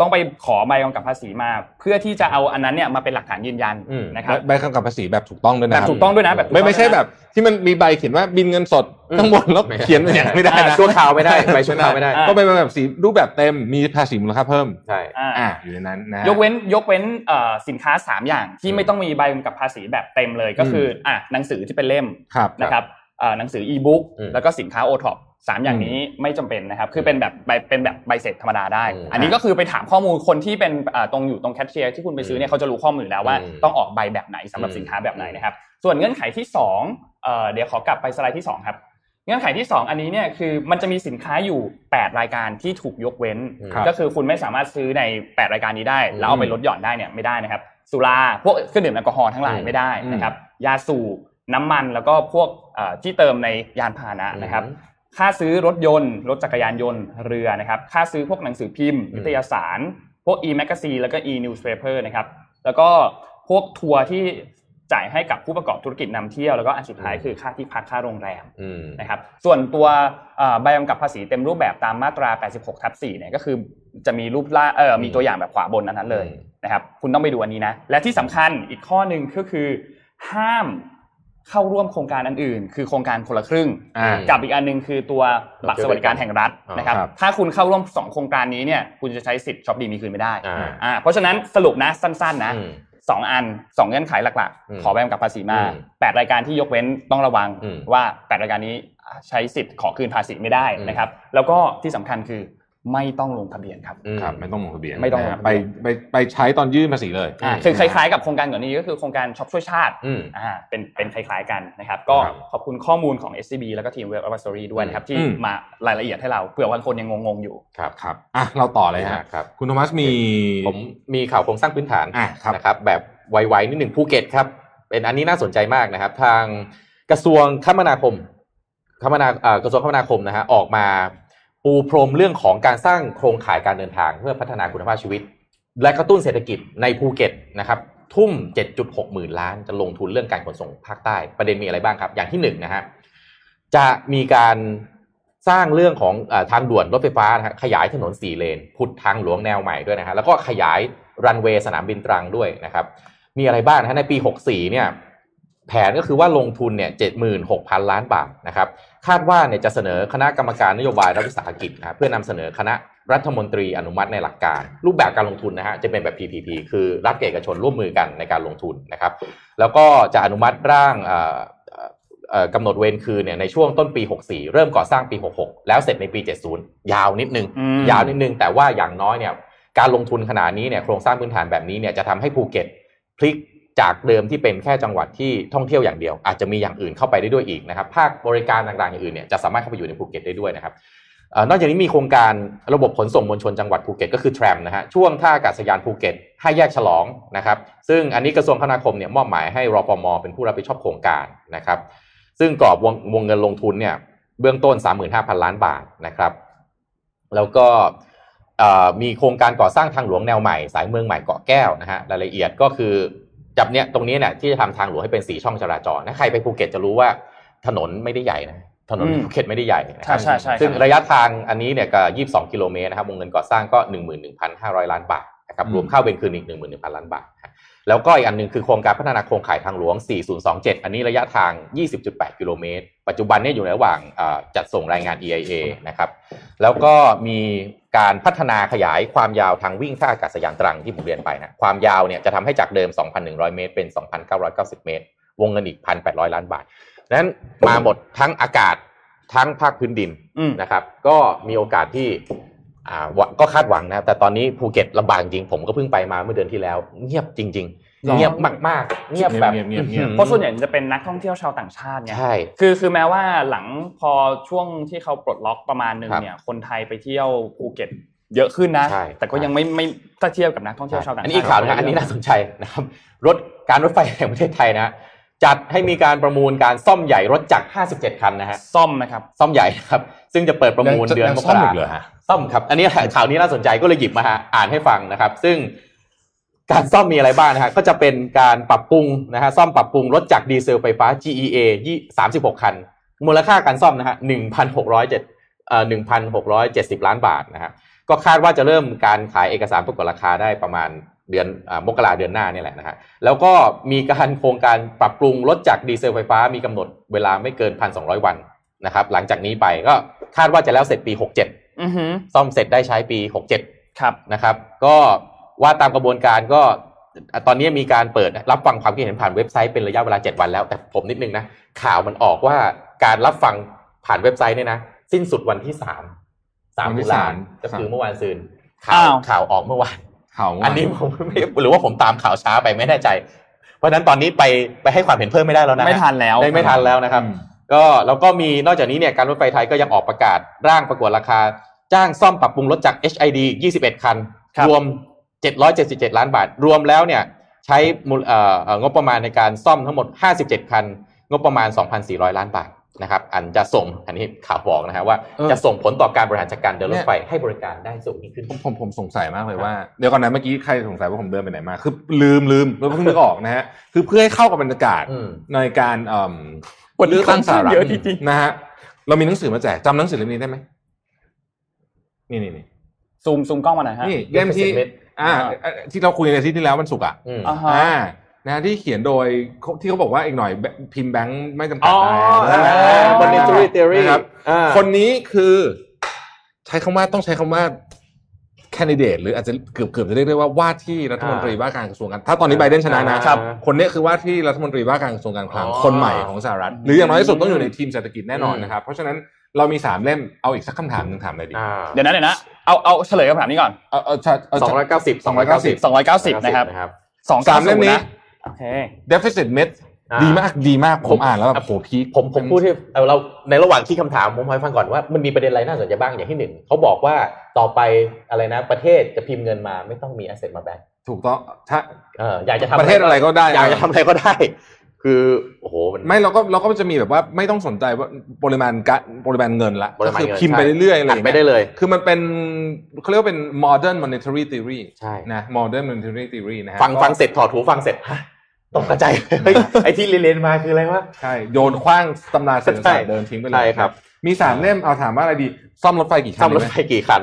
ต้องไปขอใบกำกับภาษีมา เพื่อที่จะเอาอันนั้นเนี่ยมาเป็นหลักฐานยืนยันอืมนะครับใบกำกับภาษีแบบถูกต้องด้วยนะแบบถูกต้องด้วยนะแบบถูกไม่ต้องไม่ใช่ด้วยนะแบบ ที่มันมีใบเขียนว่าบินเงินสดอืมข้างบนแล้วเขียนอย่างไม่ได้นะชั่วคราวไม่ได้ไปชั่วคราวไม่ได้อ่าก็เป็นแบบสีรูปแบบเต็มมีภาษีมูลค่าเพิ่มใช่อ่าอ่าอยู่ในนั้นนะฮะยกเว้นยกเว้นเอ่อสินค้าสามอย่างที่ไม่ต้องมีใบกำกับภาษีแบบเต็มเลยก็คืออะหนังสือที่เป็นเล่มครับนะครับเอ่อหนังสืออีบุ๊กอืมแล้วก็สินค้าโอท็อป สามอย่างนี้ไม่จำเป็นนะครับ คือเป็นแบบใบเป็นแบบใบเสร็จธรรมดาได้อืมอันนี้ก็คือไปถามข้อมูลคนที่เป็นอ่าตรงอยู่ตรงแคชเชียร์ที่คุณไปซื้อเนี่ยเขาจะรู้ข้อมูลอยู่แล้วว่าอืมต้องออกใบแบบไหนสำหรับอืมสินค้าแบบไหนนะครับ ส่วนเงื่อนไขที่สองเอ่อเดี๋ยวขอกลับไปสไลด์ที่สองครับเงื่อนไขที่ 2 อันนี้เนี่ยคือมันจะมีสินค้าอยู่ 8 รายการที่ถูกยกเว้นครับก็คือคุณไม่สามารถซื้อใน 8 รายการนี้ได้ แล้วเอาไปลดหย่อนได้เนี่ยไม่ได้นะครับ สุราพวกเครื่องดื่มแอลกอฮอล์ทั้งหลายอืมไม่ได้นะครับยาสูบน้ำมันแล้วก็พวกเอ่อที่เติมในยานพาหนะนะครับอืม ค่าซื้อรถยนต์ รถจักรยานยนต์เรือนะครับ ค่าซื้อพวกหนังสือพิมพ์อืมนิตยสาร พวก e-magazine แล้วก็ e-newspaper นะครับ แล้วก็พวกทัวร์ที่จ่ายให้กับผู้ประกอบธุรกิจนำเที่ยวแล้วก็อันสุดท้ายคือค่าที่พักค่าโรงแรมอืมนะครับส่วนตัวเอ่อใบกำกับภาษีเต็มรูปแบบตามมาตรา 86 ทับ 4 เนี่ยก็คือจะมีรูปล่าเอ่อมีตัวอย่างแบบขวาบนอันนั้นเลยอืมนะครับคุณต้องไปดูอันนี้นะ และที่สำคัญอีกข้อหนึ่งก็คือ ห้าม เข้าร่วมโครงการอันอื่น คือโครงการคนละครึ่งอ่ากับอีกอันหนึงคือตัวบัตรสวัสดิการแห่งรัฐนะครับครับถ้าคุณเข้าร่วมสองโครงการนี้เนี่ยคุณจะใช้สิทธิ์ช็อปดีมีคืนไม่ได้อ่าอ่าเพราะฉะนั้นสรุปนะสั้นๆนะอืมสองอันสองเงื่อนไขหลักอืมๆขอใบกำกับภาษีมาอืมแปดรายการที่ยกเว้นต้องระวังอืมว่าแปดรายการนี้ใช้สิทธิ์ขอคืนภาษีไม่ได้อืมนะครับ แล้วก็ที่สำคัญคือ ไม่ต้องลงทะเบียนครับอืมครับ ไม่ต้องลงทะเบียนไม่ต้องลงทะเบียนนะไปไปไปใช้ตอนยื่นภาษีเลยอ่าคือคล้ายๆกับโครงการก่อนนี้ก็คือโครงการช็อปช่วยชาติอืม อ่าเป็นเป็นคล้ายๆกันนะครับ ก็ครับขอบคุณข้อมูลของ SCB แล้วก็ทีมเว็บ Ava Story ด้วยนะครับ ที่อืม มารายละเอียดให้เราเผื่อบางคนยังงงๆอยู่ ครับครับอะเราต่อเลยฮะครับ คุณโทมัสมีผมมีข่าวโครงสร้างพื้นฐานอะครับ นะครับแบบไวๆนิดหนึ่งภูเก็ตครับ เป็นอันนี้น่าสนใจมากนะครับ ทางกระทรวงคมนาคม คมนาเอ่อกระทรวงคมนาคมนะฮะออกมา ปูพรมเรื่องของการสร้างโครงข่ายการเดินทางเพื่อพัฒนาคุณภาพชีวิต และกระตุ้นเศรษฐกิจในภูเก็ตนะครับทุ่ม 7.6 หมื่นล้านจะลงทุนเรื่องการขนส่งภาคใต้ประเด็นมีอะไรบ้างครับ อย่างที่หนึ่งนะฮะจะมีการสร้างเรื่องของอทางด่วนรถไฟฟ้านะฮะขยายถนนสี่เลนผุดทางหลวงแนวใหม่ด้วยนะฮะแล้วก็ขยายรันเวย์สนามบินตรังด้วยนะครับมีอะไรบ้างนะฮะในปี 64 เนี่ย แผนก็คือว่าลงทุนเนี่ย76,000ล้านบาทนะครับคาดว่าเนี่ยจะเสนอคณะกรรมการนโยบายรัฐวิสาหกิจนะครับเพื่อนำเสนอคณะรัฐมนตรีอนุมัติในหลักการ รูปแบบการลงทุนนะฮะจะเป็นแบบ PPP คือรัฐกับเอกชนร่วมมือกันในการลงทุนนะครับ แล้วก็จะอนุมัติร่างเอ่อเอ่อเอ่อกำหนดเวรคืนเนี่ยในช่วงต้นปี 64 เริ่มก่อสร้างปี 66 แล้วเสร็จในปี 70 ยาวนิดนึงอืมยาวนิดนึง แต่ว่าอย่างน้อยเนี่ยการลงทุนขนาดนี้เนี่ยโครงสร้างพื้นฐานแบบนี้เนี่ยจะทำให้ภูเก็ตพลิก จากเดิมที่เป็นแค่จังหวัดที่ท่องเที่ยวอย่างเดียว อาจจะมีอย่างอื่นเข้าไปได้ด้วยอีกนะครับภาคบริการต่างๆอย่างอื่นเนี่ยจะสามารถเข้าไปอยู่ในภูเก็ตได้ด้วยนะครับนอกจากนี้มีโครงการระบบขนส่งมวลชนจังหวัดภูเก็ตก็คือ tram นะฮะช่วงท่าอากาศยานภูเก็ตห้าแยกฉลองนะครับซึ่งอันนี้กระทรวงคมนาคมเนี่ยมอบหมายให้รฟมเป็นผู้รับผิดชอบโครงการนะครับซึ่งกรอบวงวงเงินลงทุนเนี่ยเบื้องต้น 35,000 ล้านบาทนะครับ แล้วก็มีโครงการก่อสร้างทางหลวงแนวใหม่ สายเมืองใหม่เกาะแก้วนะฮะรายละเอียดก็คือ จับเนี้ยตรงนี้เนี่ยที่จะทำทางหลวงให้เป็นสี่ช่องจราจรถ้าใครไปภูเก็ตจะรู้ว่าถนนไม่ได้ใหญ่นะถนนอืมภูเก็ตไม่ได้ใหญ่นะคใช่รับใช่ใช่ซึ่งครับระยะทางอันนี้เนี่ยก็22 กิโลเมตรนะครับวงเงินก่อสร้างก็ 11,500 ล้านบาทนะครับอืมรวมค่าเวนคืนอีก 11,000 ล้านบาทนะแล้วก็อีกอันหนึ่งคือโครงการพัฒนาโครงข่ายทางหลวง 4027 อันนี้ระยะทาง 20.8 กิโลเมตร ปัจจุบันเนี่ยอยู่ในระหว่างเอ่อจัดส่งรายงาน EIA นะครับแล้วก็มี การพัฒนาขยายความยาวทางวิ่งท่าอากาศยานตรังที่ผมเรียนไปนะความยาวเนี่ยจะทำให้จากเดิม 2,100 เมตร เป็น 2,990 เมตร วงเงินอีก 1,800 ล้านบาทนั้นมาหมดทั้งอากาศทั้งภาคพื้นดินอืมนะครับ ก็มีโอกาสที่อ่าว่าก็คาดหวังนะ แต่ตอนนี้ภูเก็ตลำบากจริง ผมก็เพิ่งไปมาเมื่อเดือนที่แล้ว เงียบจริงหรอๆ เงียบมากๆ เงียบแบบเงียบเงียบเงียบเพราะส่วนใหญ่จะเป็นนักท่องเที่ยวชาวต่างชาติไงใช่คือคือแม้ว่าหลังพอช่วงที่เขาปลดล็อกประมาณหนึ่งครับเนี่ยคนไทยไปเที่ยวภูเก็ตเยอะขึ้นนะใช่แต่ก็ยังไม่ไม่ถ้าเทียบกับนักท่องเที่ยวชาวต่างชาติอันนี้อีกข่าวนะครับอันนี้น่าสนใจนะครับรถการรถไฟแห่งประเทศไทยนะจัดให้มีการประมูลการซ่อมใหญ่รถจักร 57 คันนะฮะ ซ่อมนะครับ ซ่อมใหญ่นะครับ ซึ่งจะเปิดประมูลยังจะเดือนยังมซ่กอมราอีกเหรอฮะซ่อมครับ อันนี้ข่าวนี้น่าสนใจก็เลยหยิบมาฮะอ่านให้ฟังนะครับ ซึ่ง การซ่อมมีอะไรบ้างนะฮะก็จะเป็นการปรับปรุงนะฮะซ่อมปรับปรุงรถจักรดีเซลไฟฟ้า GEA ยี่36คัน มูลค่าการซ่อมนะฮะ1,607เอ่อ1,670ล้านบาทนะฮะก็คาดว่าจะเริ่มการขายเอกสารประกวดราคาได้ประมาณเดือนอ่ามกราเดือนหน้านี่แหละนะฮะแล้วก็มีการโครงการปรับปรุงรถจักรดีเซลไฟฟ้ามีกำหนดเวลาไม่เกิน1,200วันนะครับ หลังจากนี้ไปก็คาดว่าจะแล้วเสร็จปี67อือหือซ่อมเสร็จได้ใช้ปี67ครับนะครับ ก็ ว่าตามกระบวนการก็อะตอนนี้มีการเปิดรับฟังความคิดเห็นผ่านเว็บไซต์เป็นระยะเวลา 7 วันแล้ว แต่ผมนิดนึงนะ ข่าวมันออกว่าการรับฟังผ่านเว็บไซต์เนี่ยนะ สิ้นสุดวันที่3 3วันที่ตุลาสามก็คือเมื่อวานซืนข่าอ้าววข่าวออกเมื่อวานข่าวอันนี้ผมไม่หรือว่าผมตามข่าวช้าไปไม่แน่ใจ เพราะฉะนั้นตอนนี้ไปไปให้ความเห็นเพิ่มไม่ได้แล้วนะไม่ทันแล้วได้ไม่ทันแล้วนะครับ ก็แล้วก็มีนอกจากนี้เนี่ยการรถไฟไทยก็ยังออกประกาศร่างประกวดราคา จ้างซ่อมปรับปรุงรถจาก HID 21 คันครับรวม 777 ล้านบาท รวมแล้วเนี่ยใช้มูลเอ่อเอ่องบประมาณในการซ่อมทั้งหมด 57 คัน งบประมาณ 2,400 ล้านบาทนะครับอันจะส่งอันนี้ข่าวบอกนะฮะว่าเออจะส่งผลต่อการบริหารจัดการเดินรถไฟให้บริการได้สูงยิ่งขึ้นผมผมผมสงสัยมากเลยว่าเดี๋ยวก่อนนะเมื่อกี้ใครสงสัยว่าผมเดินไปไหนมา คือลืมลืมแล้วเพิ่งนึกออกนะฮะคือเพื่อให้เข้ากับบรรยากาศอืมในการเอ่อวันนี้เลือกตั้งสหรัฐเยอะจริงนะฮะเรามีหนังสือมาแจกจำหนังสือเล่มนี้ได้ไหมนี่นี่นี่ซูมซูมกล้องมาหน่อยฮะนี่เล่มที่ Deficit อ่าอ่าที่เราคุยในอาที่ที่แล้ววันศุกร์อะอืมอ่าฮะอ่านะฮะที่เขียนโดยที่เขาบอกว่าอีกหน่อยพิมพ์แบงค์ไม่จำกัดอ๋อได้อ่านะ monetary theory นะครับอ่าคนนี้คือใช้คำว่าต้องใช้คำว่า candidate หรืออาจจะเกือบเกือบจะเรียกได้ว่าว่าที่รัฐมนตรีว่าการกระทรวงการถ้าตอนนี้ไบเดนชนะนะครับคนนี้คือว่าที่รัฐมนตรีว่าการกระทรวงการคลังอ๋อคนใหม่ของสหรัฐ หรืออย่างน้อยที่สุดต้องอยู่ในทีมเศรษฐกิจแน่นอนนะครับ เพราะฉะนั้นเรามีสามเล่มเอาอีกสักคำถามหนึ่งถามเลยดีอ่าเดี๋ยวนะเดี๋ยวนะ เอาเอาเฉลยคำถามนี้ก่อนเอาเอาเอาเอาสองร้อยเก้าสิบ290 290นะครับนะครับสองสามเล่มนี้โอเค deficit myth อ่าดีมากดีมากผมอ่านแล้วแบบโหพีคผมผมพูดที่เอาเราในระหว่างที่คำถามผมให้ฟังก่อนว่ามันมีประเด็นอะไรน่าสนใจบ้างอย่างที่หนึ่งเขาบอกว่าต่อไปอะไรนะประเทศจะพิมพ์เงินมาไม่ต้องมี asset มาแบงถูกต้องถ้าเอออยากจะทำประเทศอะไรก็ได้ อยากจะทำอะไรก็ได้ คือโอ้โหมัน ไม่เราก็เราก็จะมีแบบว่าไม่ต้องสนใจว่าปริมาณกะปริมาณเงินละปริก็มาณคือเงินพิมพ์ไปใช่ เรื่อยๆอะไรออัดย่างไปเงี้ยได้เลย คือมันเป็นเขาเรียกว่าเป็น modern monetary theory ใช่ นะ modern monetary theory นะฮะฟังก็ฟังเสร็จถอดหูฟังเสร็จฮะตกกระจายเฮ้ยไอที่เรียนๆมาคืออะไรวะ ใช่โยนคว้างตำราเศรษฐศาสตร์เดินทิ้งไปเลยใช่ครับ มีสามเล่มเอาถามว่าอะไรดี ซ่อมรถไฟกี่คันซ่อมรถดีไหไฟกี่คัน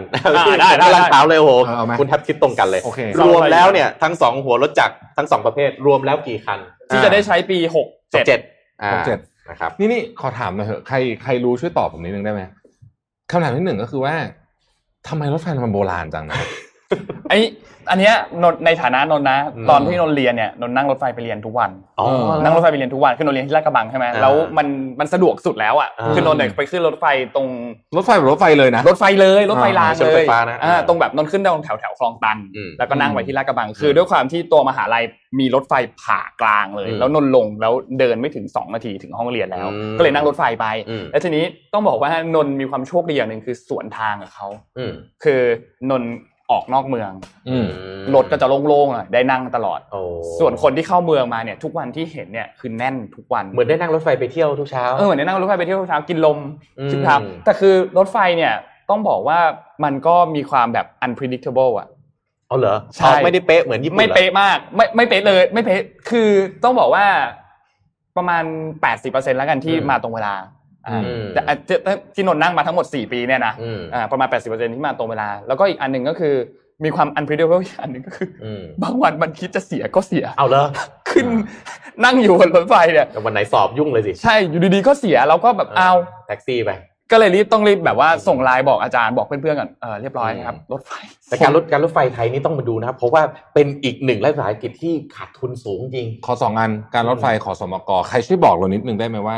ได้ได้กำลังได้ถามเลยโอ้โหเออเอาไหมคุณแทบคิดตรงกันเลย โอเค รวมแล้วเนี่ยทั้งสองหัวรถจักรทั้งสองประเภทรวมแล้วกี่คัน ที่จะได้ใช้ปีหก67เจ็ดอ่าหกเจ็ดนะครับนี่นี่ขอถามหน่อยเถอะใครใครรู้ช่วยตอบผมนิดนึงได้ไหมคำถามที่หนึ่งก็คือว่าทำไมรถไฟมันโบราณจังนะ ไออันเนี้ยนนในฐานะนนท์นะอืมตอนที่นนท์เรียนเนี่ยนนท์นั่งรถไฟไปเรียนทุกวันอ๋อนั่งรถไฟไปเรียนทุกวันคือนนท์เรียนที่ลาดกระบังใช่ไหมอ่าแล้วมันมันสะดวกสุดแล้วอะอ่าคือนนท์เนี่ยไปขึ้นรถไฟตรงรถไฟแบบรถไฟเลยนะรถไฟเลยรถไฟรางอ่าใช่เลรถไฟยฟ้านะอ่าตรงแบบนนท์ขึ้นตรงแถวแถวคลองตันอืมแล้วก็นั่งไปที่ลาดกระบัง คือด้วยความที่ตัวมหาลัยมีรถไฟผ่ากลางเลยอืมแล้วนนท์ลงแล้วเดินไม่ถึงสองนาทีถึงห้องเรียนแล้วอืมก็เลยนั่งรถไฟไปอืมแล้วทีนี้ต้องบอกว่านนท์มีความโชคดีอย่างหนึ่งคือสวนทางกับเขาอืมคือนนท์ ออกนอกเมืองอืมรถก็จะโล่งๆอะได้นั่งตลอดโอ้ส่วนคนที่เข้าเมืองมาเนี่ยทุกวันที่เห็นเนี่ยคือแน่นทุกวันเหมือนได้นั่งรถไฟไปเที่ยวทุกเช้าเออเหมือนได้นั่งรถไฟไปเที่ยวทุกเช้ากินลมอืมทุกเช้าแต่คือรถไฟเนี่ยต้องบอกว่ามันก็มีความแบบ unpredictable อะเอาเหรอใช่อ๋อไม่ได้เป๊ะเหมือนญี่ปุ่นไม่หรอเป๊ะมาก ไม่ไม่เป๊ะเลย ไม่เป๊ะคือต้องบอกว่าประมาณ 80%แล้วกันที่อืมมาตรงเวลาอ่าอืม แต่อะที่ที่นนท์นั่งมาทั้งหมด 4 ปีเนี่ยนะอืมอ่าประมาณ 80%ที่มาตรงเวลา แล้วก็อีกอันหนึ่งก็คือมีความ unpredictable อีกอันหนึ่งก็คือออืมบางวันมันคิดจะเสียก็เสีย เอาเหรอขึ้นนั่งอยู่บนรถไฟเนี่ยแต่วันไหนสอบยุ่งเลยสิ ใช่ อยู่ดีๆก็เสียเราก็แบบเอาแท็กซี่ไปก็เลยรีบต้องรีบแบบว่าส่งไลน์บอกอาจารย์บอกเพื่อนๆก่อนเออเรียบร้อยครับรถไฟ แต่การรถการรถไฟไทยนี่ต้องมาดูนะครับ เพราะว่าเป็นอีกหนึ่งรัฐวิสาหกิจที่ขาดทุนสูงจริง ขอสองอันการรถไฟขอสมกใครช่วยบอกเรานิดนึงได้ไหมว่า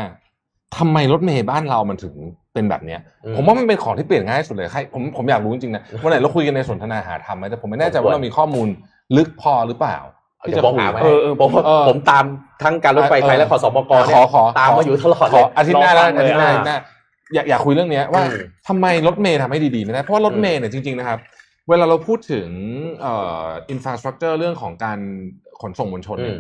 ทำไมรถเมย์บ้านเรามันถึงเป็นแบบเนี้ยอืมผมว่ามันเป็นของที่เปลี่ยนง่ายที่สุดเลยใครผมผมอยากรู้จริงๆนะวันไหนเราคุยกันในสนทนาหาธรรมไหมแต่ผมไม่แน่ใจว่าเรามีข้อมูลลึกพอหรือเปล่าที่เดี๋ยจะวผมคุยหาไว้เออเออผมเออผมตามทั้งการรถไฟไทยและขอสมกขเนี่อยขอตามมาอยู่ตลอดขเลอยอาทิตย์หน้าแล้วรอฟังอาทิตย์หน้าเลยอาทิตย์หน้าอยากอยากคุยเรื่องเนี้ยว่าอืมทำไมรถเมย์ทำให้ดีๆไม่ได้เพราะว่ารถเมย์เนี่ยจริงๆนะครับ เวลาเราพูดถึงเอ่ออินฟราสตรักเจอร์เรื่องของการขนส่งมวลชนอืเนี่ยม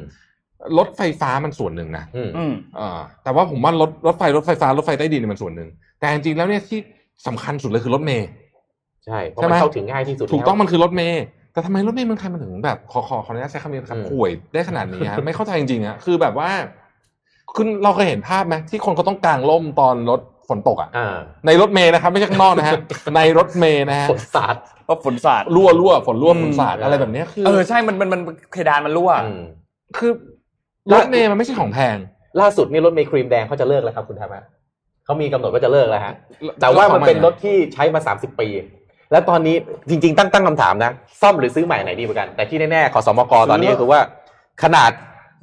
รถไฟฟ้ามันส่วนหนึ่งนะอืมอืมเอ่อแต่ว่าผมว่ารถรถไฟรถไฟฟ้ารถไฟใต้ดินเนี่ยมันส่วนหนึ่ง แต่จริงๆแล้วเนี่ยที่สำคัญสุดเลยคือรถเมย์ใช่เพราะใช่ไหมมันเข้าถึงง่ายที่สุดถูกต้องแล้วมันคือรถเมย์แต่ทำไมรถเมย์เมืองไทยมันถึงแบบขอขอขออนุญาตใช้คำนี้นะครับอืมห่วยได้ขนาดนี้ฮะไม่เข้าใจจริงๆอะคือแบบว่าคุณเราเคยเห็นภาพไหมที่คนเขาต้องกางร่มตอนรถฝนตกอะอ่าในรถเมย์นะครับไม่ใช่ข้างนอกนะฮะในรถเมย์นะฮะฝนสาดเพราะฝนสาดรั่วรั่วฝนรั่วอืมฝนสาดอะไรแบบเนี้ยคือเออใช่มันมันมันเพดานมันรั่วอืมคือ รถเมย์มันไม่ใช่ของแพง ล่าสุดนี่รถเมล์ครีมแดงเขาจะเลิกแล้วครับคุณธรรมะเขามีกำหนดว่าจะเลิกแล้วฮะแต่ว่ามันเป็นรถที่ใช้มา30ปี แล้วตอนนี้จริง ๆ ตั้งตั้งคำถามนะ ซ่อมหรือซื้อใหม่ไหนดีกว่ากัน แต่ที่แน่ๆขอสมกตอนนี้ก็คือว่า ขนาด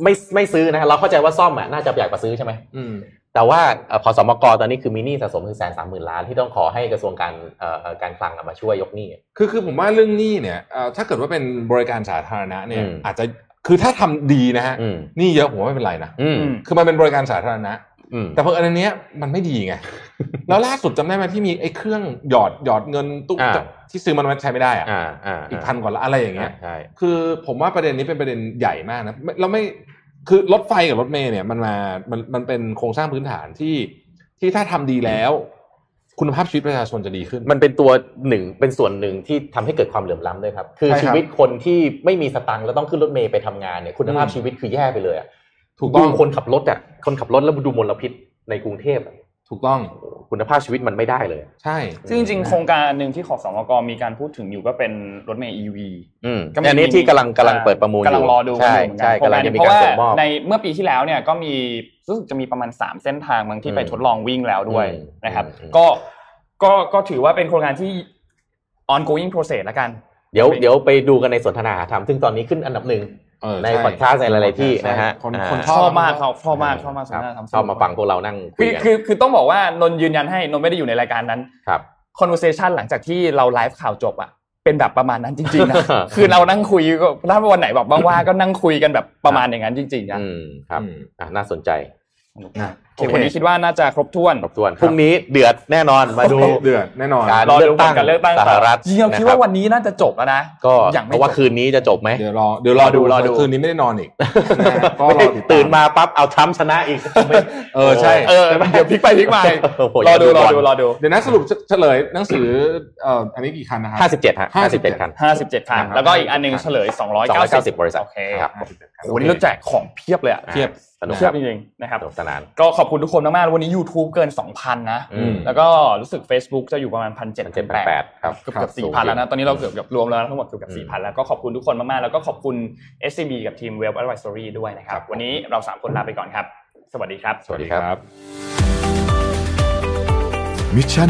ไม่ไม่ซื้อนะเราเข้าใจว่าซ่อมอะน่าจะใหญ่กว่าซื้อใช่ไหมอืมแต่ว่าเอ่อขอสมกตอนนี้คือมีหนี้สะสมถึงแสนสามหมื่นล้านที่ต้องขอให้กระทรวงการเอ่อเอ่อการคลังอะมาช่วยยกหนี้คือคือผมว่าเรื่องหนี้เนี่ยเอ่อถ้าเกิดว่าเป็นบริการสาธารณะเนี่ยอืมอาจจะ คือถ้าทำดีนะฮะอืมหนี้เยอะผมว่าไม่เป็นไรนะอืมอืมคือมันเป็นบริการสาธารณะอืมแต่เพราะอันเนี้ยมันไม่ดีไงแล้วล่าสุดจำได้ไหมที่มีไอ้เครื่องหยอดหยอดเงินตุ๊กอ่าที่ซื้อมันใช้ไม่ได้อะอ่าอ่าอีกพันกว่าละอะไรอย่างเงี้ยใช่คือผมว่าประเด็นนี้เป็นประเด็นใหญ่มากนะไม่เราไม่คือรถไฟกับรถเมล์เนี่ยมันมามันมันเป็นโครงสร้างพื้นฐานที่ที่ถ้าทำดีแล้ว คุณภาพชีวิตประชาชนจะดีขึ้น มันเป็นตัวหนึ่งเป็นส่วนหนึ่งที่ทำให้เกิดความเหลื่อมล้ำด้วยครับ คือใช่ครับชีวิตคนที่ไม่มีสตังค์แล้วต้องขึ้นรถเมล์ไปทำงานเนี่ยคุณภาพอืมชีวิตคือแย่ไปเลยอะถูกต้องดูคนขับรถอะคนขับรถแล้วดูมลพิษในกรุงเทพอะ ถูกต้องคุณภาพชีวิตมันไม่ได้เลย ใช่ ซึ่งจริงๆโครงการหนึ่งที่ขอสมกมีการพูดถึงอยู่ก็เป็นรถเมล์ EV อืมก็มีอันนี้ที่กำลังกำลังเปิดประมูลกำลังรอดูใช่กันอยู่เหมือนกัใช่นโครงกำลักางรจะนี้มีเพราะการว่าส่งมอบในเมื่อปีที่แล้วเนี่ยก็มีรู้สึกจะมีประมาณ 3 เส้นทางบางที่ไปอืมทดลองวิ่งแล้วด้วยอืมนะครับอืมก็ก็ก็ถือว่าเป็นโครงการที่ ongoing process แล้วกัน เดี๋ยวเดี๋ยวไปดูกันในสนทนาหาธรรมซึ่งตอนนี้ขึ้นอันดับหนึ่งเออ ในช่พอดคาสต์ในหลายๆที่นะฮะคนอ่าคนชชออบบมากเขาชอบมากชอบมากครับสนทนาธรรมชอบมาฟังพวกเรานั่งคุคืยอกันคือคือต้องบอกว่านนท์ยืนยันให้นนท์ไม่ได้อยู่ในรายการนั้นครับ conversation หลังจากที่เราไลฟ์ข่าวจบอะเป็นแบบประมาณนั้นจริงๆนะคือเรานั่งคุยก็ถ้าวันไหนแบบว่างๆก็นั่งคุยกันแบบประมาณอย่างนั้นจริงๆนะอืมครับอืมอะน่าสนใจนะโอเควันนี้คิดว่าน่าจะครบถ้วนครบถ้วนพรุ่งนี้เดือดแน่นอนมาดูเดือดแน่นอนการรอเลืดูอกตั้งการเลือกตั้งสหรัฐจริงๆเราคิดว่าวันนี้น่าจะจบแล้วนะก็ยังไม่เพราะว่าจบคืนนี้จะจบไหมเดี๋ยวรอเดี๋ยวรอดูรอดูคืนนี้ไม่ได้นอนอีกนะฮะก็รอติดตตื่นมาปั๊บเอาทรัมป์ชนะอีกเออใช่เออเดี๋ยวพลิกไปพลิกมาโอ้โหรอดูรออย่าดูรอดูเดี๋ยวนะสรุปเฉลยหนังสือเอ่ออันนี้กี่คันนะครับห้าสิบเจ็ดฮะห้าสิบเจ็ด57คันห้าสิบเจ็ดคันนะครับแล้วก็อีกอันหนึงเฉลยสองร้อยสองร้อยเก้าเก้าสิบบริษัทโอเคครับโอ้โหวันนี้เราแจกของเพียบเลยอะเทียบสนุกเพีคยรับบจริงๆนะครับสนุกสนานก็ขอบคุณทุกคนมากๆวันนี้ YouTube เกิน 2,000 นะอืมแล้วก็รู้สึก Facebook จะอยู่ประมาณพันเจ็ดเจ็ดแปดครับเกือบเกือบสี่พันแล้วนะ ตอนนี้เราเกือบเกือบรวมแล้วนะทั้งหมดเกือบเกือบสี่พันแล้วก็ขอบคุณทุกคนมากๆ แล้วก็ขอบคุณ SCB กับทีม Web Advisory ด้วยนะครับ วันนี้เราสามคนลาไปก่อนครับ สวัสดีครับ สวัสดีครับมิชชั